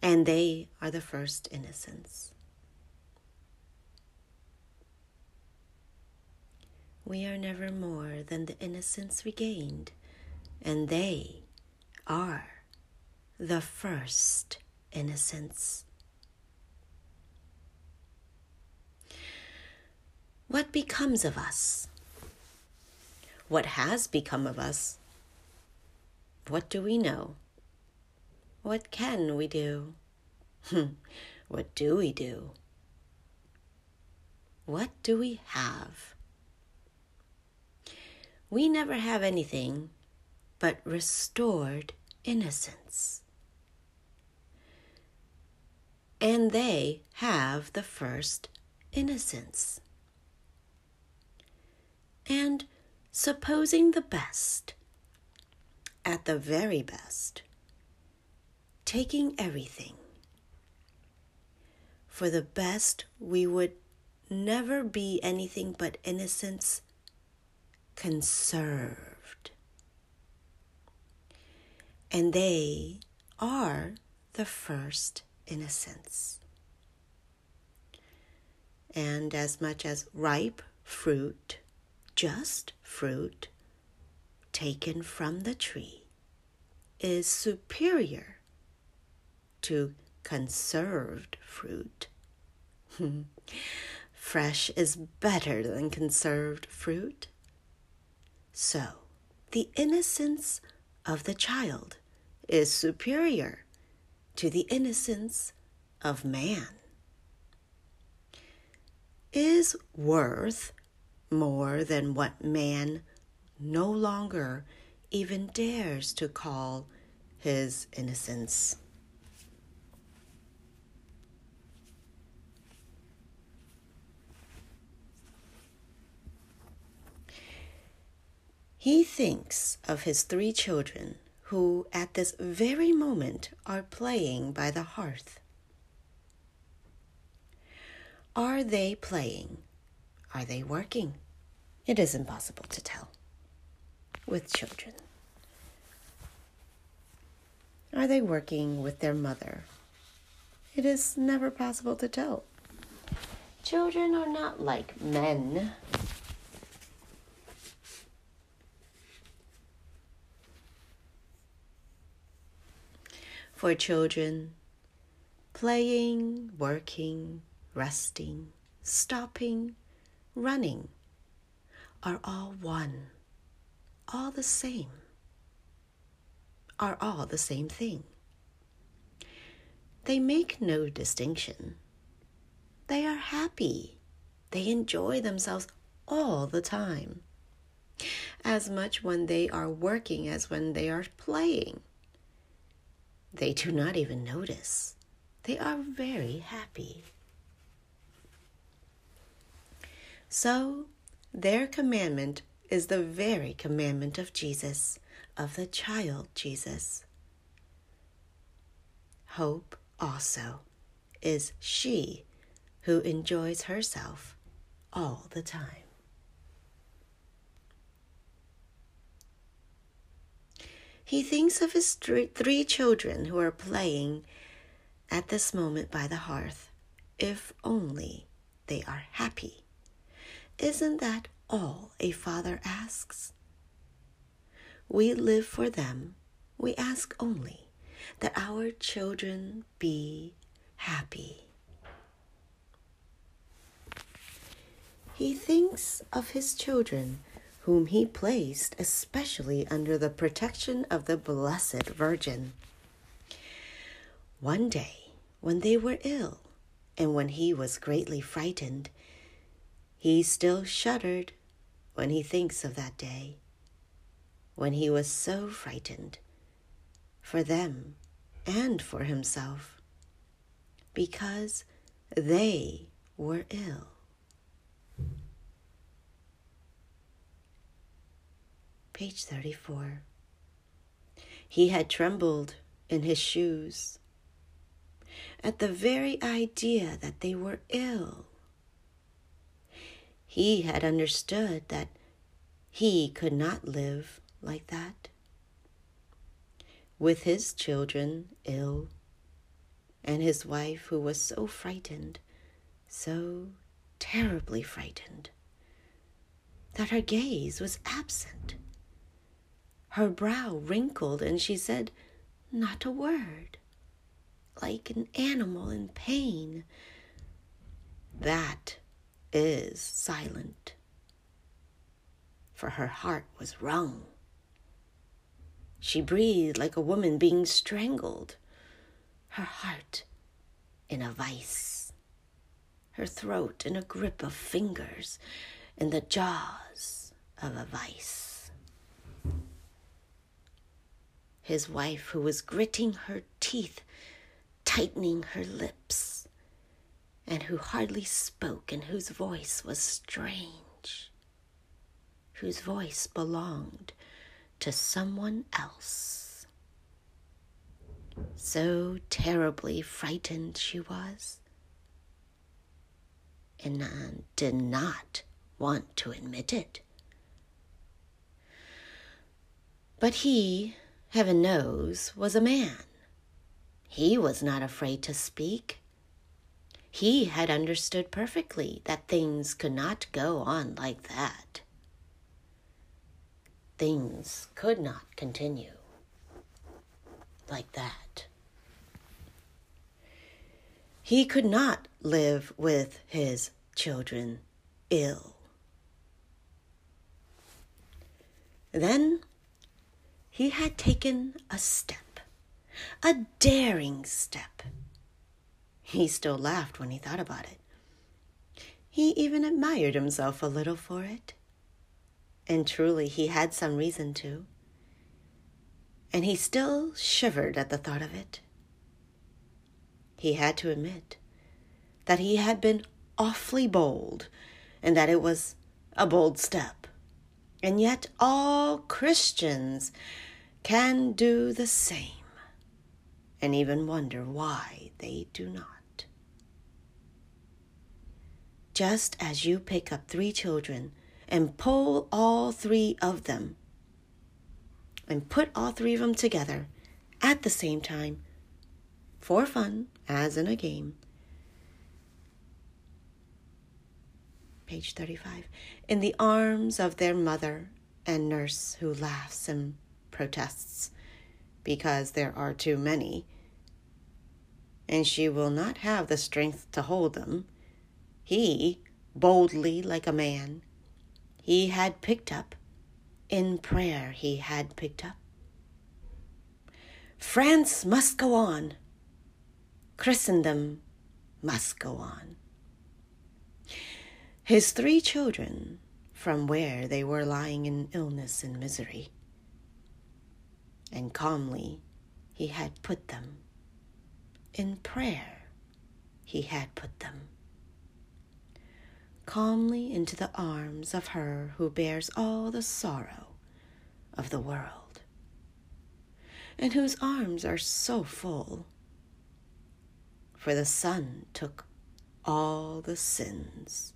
Speaker 1: And they are the first innocence. We are never more than the innocence regained, and they are the first innocence. What becomes of us? What has become of us? What do we know? What can we do? Hmm. what do we do? What do we have? We never have anything but restored innocence. And they have the first innocence. And supposing the best, at the very best, taking everything. For the best, we would never be anything but innocence conserved. And they are the first innocence. And as much as ripe fruit, just fruit, taken from the tree is superior to conserved fruit. Fresh is better than conserved fruit. So, the innocence of the child is superior to the innocence of man. Is worth more than what man no longer even dares to call his innocence. He thinks of his three children who at this very moment are playing by the hearth. Are they playing? Are they working? It is impossible to tell with children. Are they working with their mother? It is never possible to tell. Children are not like men. For children, playing, working, resting, stopping, running are all one, all the same, are all the same thing. They make no distinction. They are happy. They enjoy themselves all the time, as much when they are working as when they are playing. They do not even notice. They are very happy. So, their commandment is the very commandment of Jesus, of the child Jesus. Hope also is she who enjoys herself all the time. He thinks of his three children who are playing at this moment by the hearth, if only they are happy. Isn't that all a father asks? We live for them. We ask only that our children be happy. He thinks of his children, whom he placed especially under the protection of the Blessed Virgin. One day, when they were ill, and when he was greatly frightened, he still shuddered when he thinks of that day, when he was so frightened for them and for himself, because they were ill. Page 34. He had trembled in his shoes at the very idea that they were ill. He had understood that he could not live like that. With his children ill, and his wife who was so frightened, so terribly frightened, that her gaze was absent. Her brow wrinkled, and she said not a word like an animal in pain. That is silent, for her heart was wrung. She breathed like a woman being strangled, her heart in a vice, her throat in a grip of fingers in the jaws of a vice. His wife, who was gritting her teeth, tightening her lips, and who hardly spoke and whose voice was strange, whose voice belonged to someone else. So terribly frightened she was, and did not want to admit it. But he, heaven knows, was a man he was not afraid to speak. He had understood perfectly that things could not go on like that. Things could not continue like that. He could not live with his children ill. Then he had taken a step a daring step. He still laughed when he thought about it. He even admired himself a little for it. And truly, he had some reason to. And he still shivered at the thought of it. He had to admit that he had been awfully bold and that it was a bold step. And yet, all Christians can do the same and even wonder why they do not. Just as you pick up three children and pull all three of them and put all three of them together at the same time for fun, as in a game. Page 35. In the arms of their mother and nurse who laughs and protests because there are too many, and she will not have the strength to hold them. He, boldly like a man, he had picked up, in prayer he had picked up. France must go on. Christendom must go on. His three children, from where they were lying in illness and misery, and calmly he had put them. In prayer he had put them. Calmly into the arms of her who bears all the sorrow of the world, and whose arms are so full. For the Son took all the sins,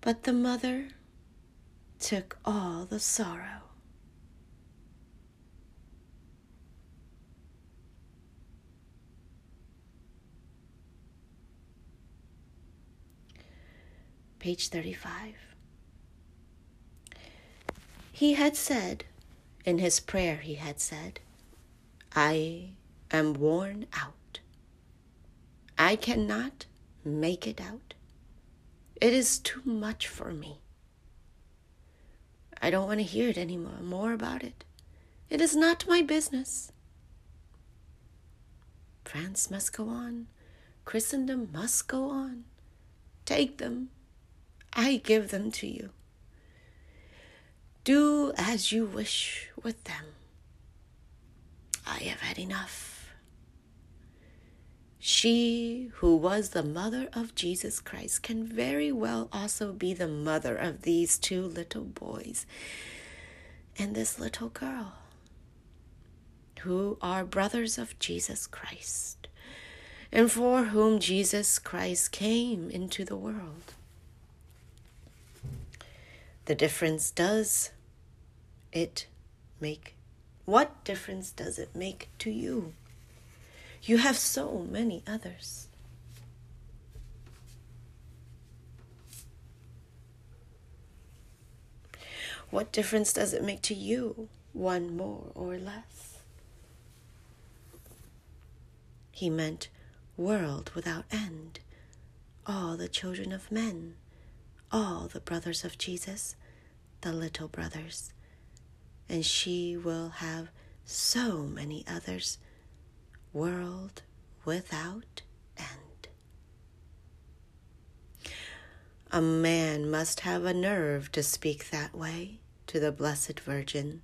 Speaker 1: but the Mother took all the sorrow. Page 35. He had said, in his prayer, he had said, I am worn out. I cannot make it out. It is too much for me. I don't want to hear it any more, more about it. It is not my business. France must go on. Christendom must go on. Take them. I give them to you. Do as you wish with them. I have had enough. She who was the mother of Jesus Christ can very well also be the mother of these two little boys and this little girl, who are brothers of Jesus Christ, and for whom Jesus Christ came into the world. The difference does it make? What difference does it make to you? You have so many others. What difference does it make to you, one more or less? He meant world without end, all the children of men, all the brothers of Jesus, the little brothers and she will have so many others, world without end. A man must have a nerve to speak that way to the Blessed Virgin,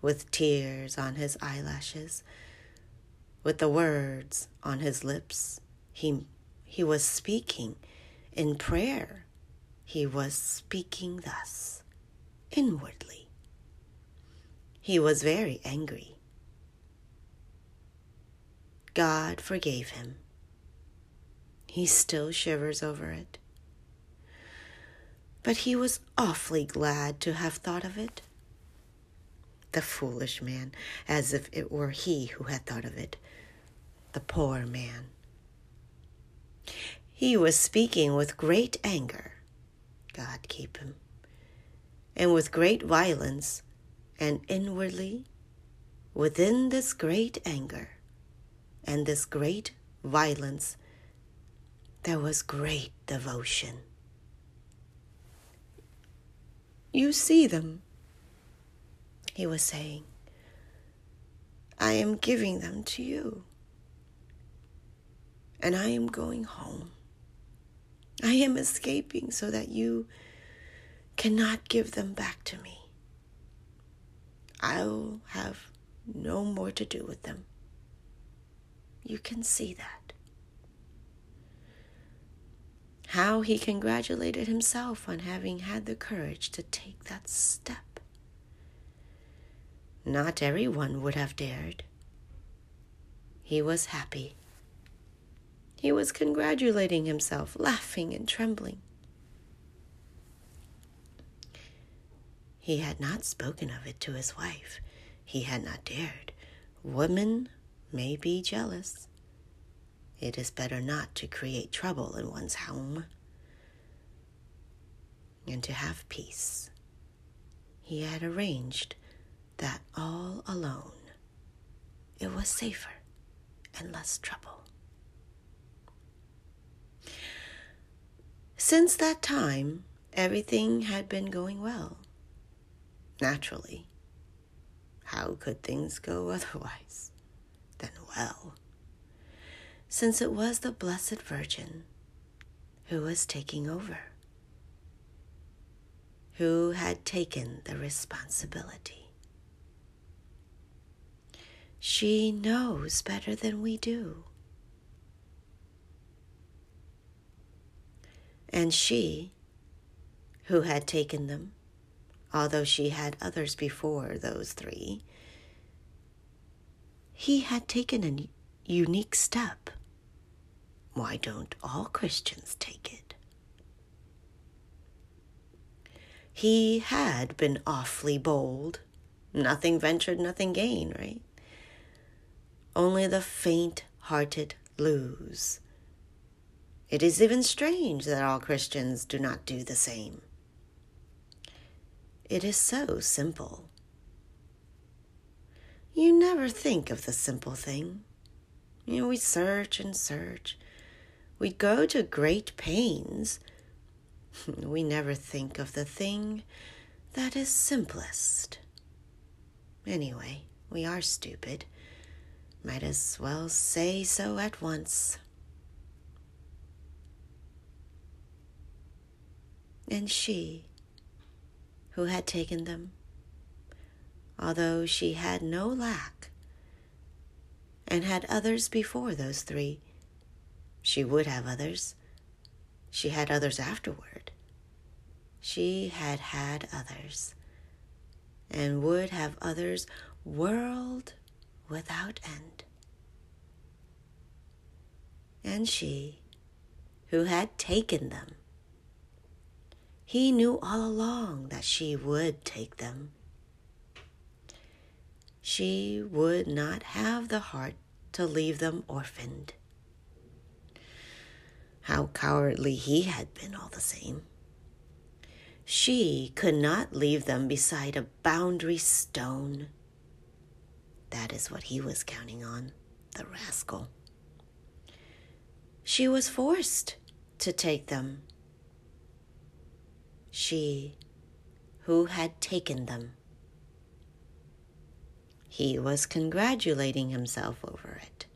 Speaker 1: with tears on his eyelashes, with the words on his lips. He, he was speaking in prayer. He was speaking thus, inwardly. He was very angry. God forgave him. He still shivers over it. But he was awfully glad to have thought of it. The foolish man, as if it were he who had thought of it. The poor man. He was speaking with great anger. God keep him. And with great violence and inwardly, within this great anger and this great violence, there was great devotion. You see them, he was saying. I am giving them to you. And I am going home. I am escaping so that you cannot give them back to me. I'll have no more to do with them. You can see that. How he congratulated himself on having had the courage to take that step. Not everyone would have dared. He was happy. He was congratulating himself, laughing and trembling. He had not spoken of it to his wife. He had not dared. Women may be jealous. It is better not to create trouble in one's home and to have peace. He had arranged that all alone it was safer and less trouble. Since that time, everything had been going well naturally. How could things go otherwise than well? Since it was the Blessed Virgin who was taking over, who had taken the responsibility. She knows better than we do. And she, who had taken them, although she had others before those three, he had taken a unique step. Why don't all Christians take it? He had been awfully bold. Nothing ventured, nothing gained, right? Only the faint hearted lose. It is even strange that all Christians do not do the same. It is so simple. You never think of the simple thing. You know, we search and search. We go to great pains. We never think of the thing that is simplest. Anyway, we are stupid. Might as well say so at once. And she, who had taken them, although she had no lack, and had others before those three. She would have others. She had others afterward. She had had others, and would have others world without end. And she, who had taken them, he knew all along that she would take them. She would not have the heart to leave them orphaned. How cowardly he had been, all the same. She could not leave them beside a boundary stone. That is what he was counting on, the rascal. She was forced to take them she who had taken them. He was congratulating himself over it.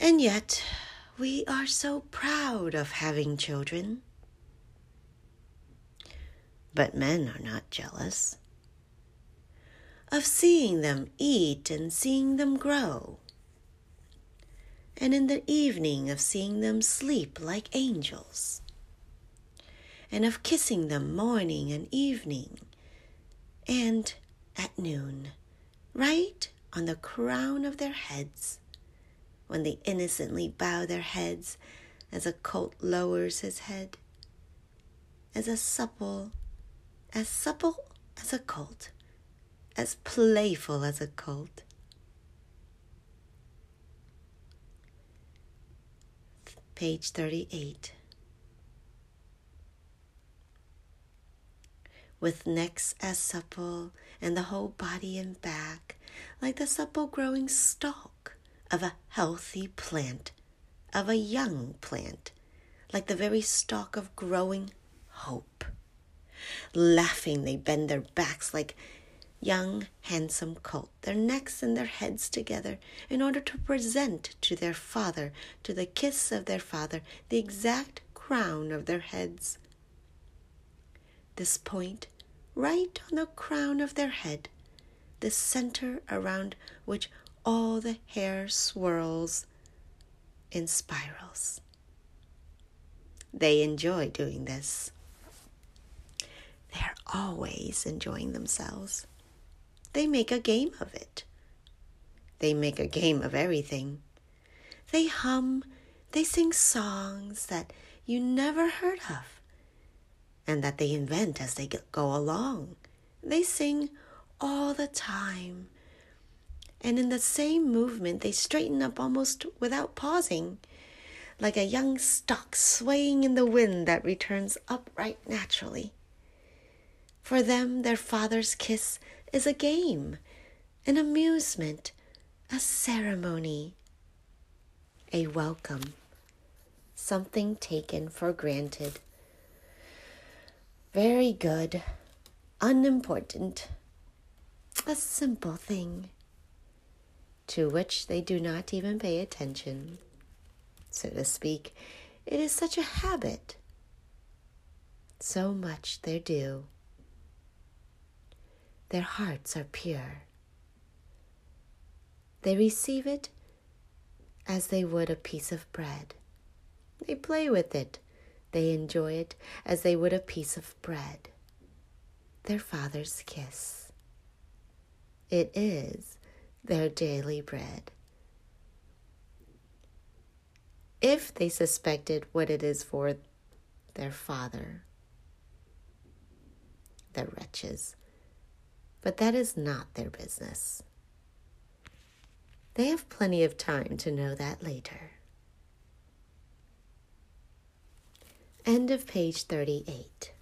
Speaker 1: And yet, we are so proud of having children. But men are not jealous of seeing them eat and seeing them grow and in the evening of seeing them sleep like angels, and of kissing them morning and evening, and at noon, right on the crown of their heads, when they innocently bow their heads as a colt lowers his head, as a supple, as supple as a colt, as playful as a colt page 38. With necks as supple and the whole body and back, like the supple growing stalk of a healthy plant, of a young plant, like the very stalk of growing hope. Laughing, they bend their backs like young, handsome colt, their necks and their heads together, in order to present to their father, to the kiss of their father, the exact crown of their heads. This point, right on the crown of their head, the center around which all the hair swirls in spirals. They enjoy doing this. They're always enjoying themselves. They make a game of it. They make a game of everything. They hum, they sing songs that you never heard of and that they invent as they go along. They sing all the time. And in the same movement, they straighten up almost without pausing, like a young stalk swaying in the wind that returns upright naturally. For them, their father's kiss is a game, an amusement, a ceremony, a welcome, something taken for granted, Very good. Unimportant. A simple thing to which they do not even pay attention. So to speak, it is such a habit. So much their due. Their hearts are pure. They receive it as they would a piece of bread. They play with it. They enjoy it as they would a piece of bread. Their father's kiss. It is their daily bread. If they suspected what it is for their father, the wretches. But that is not their business. They have plenty of time to know that later. End of page 38.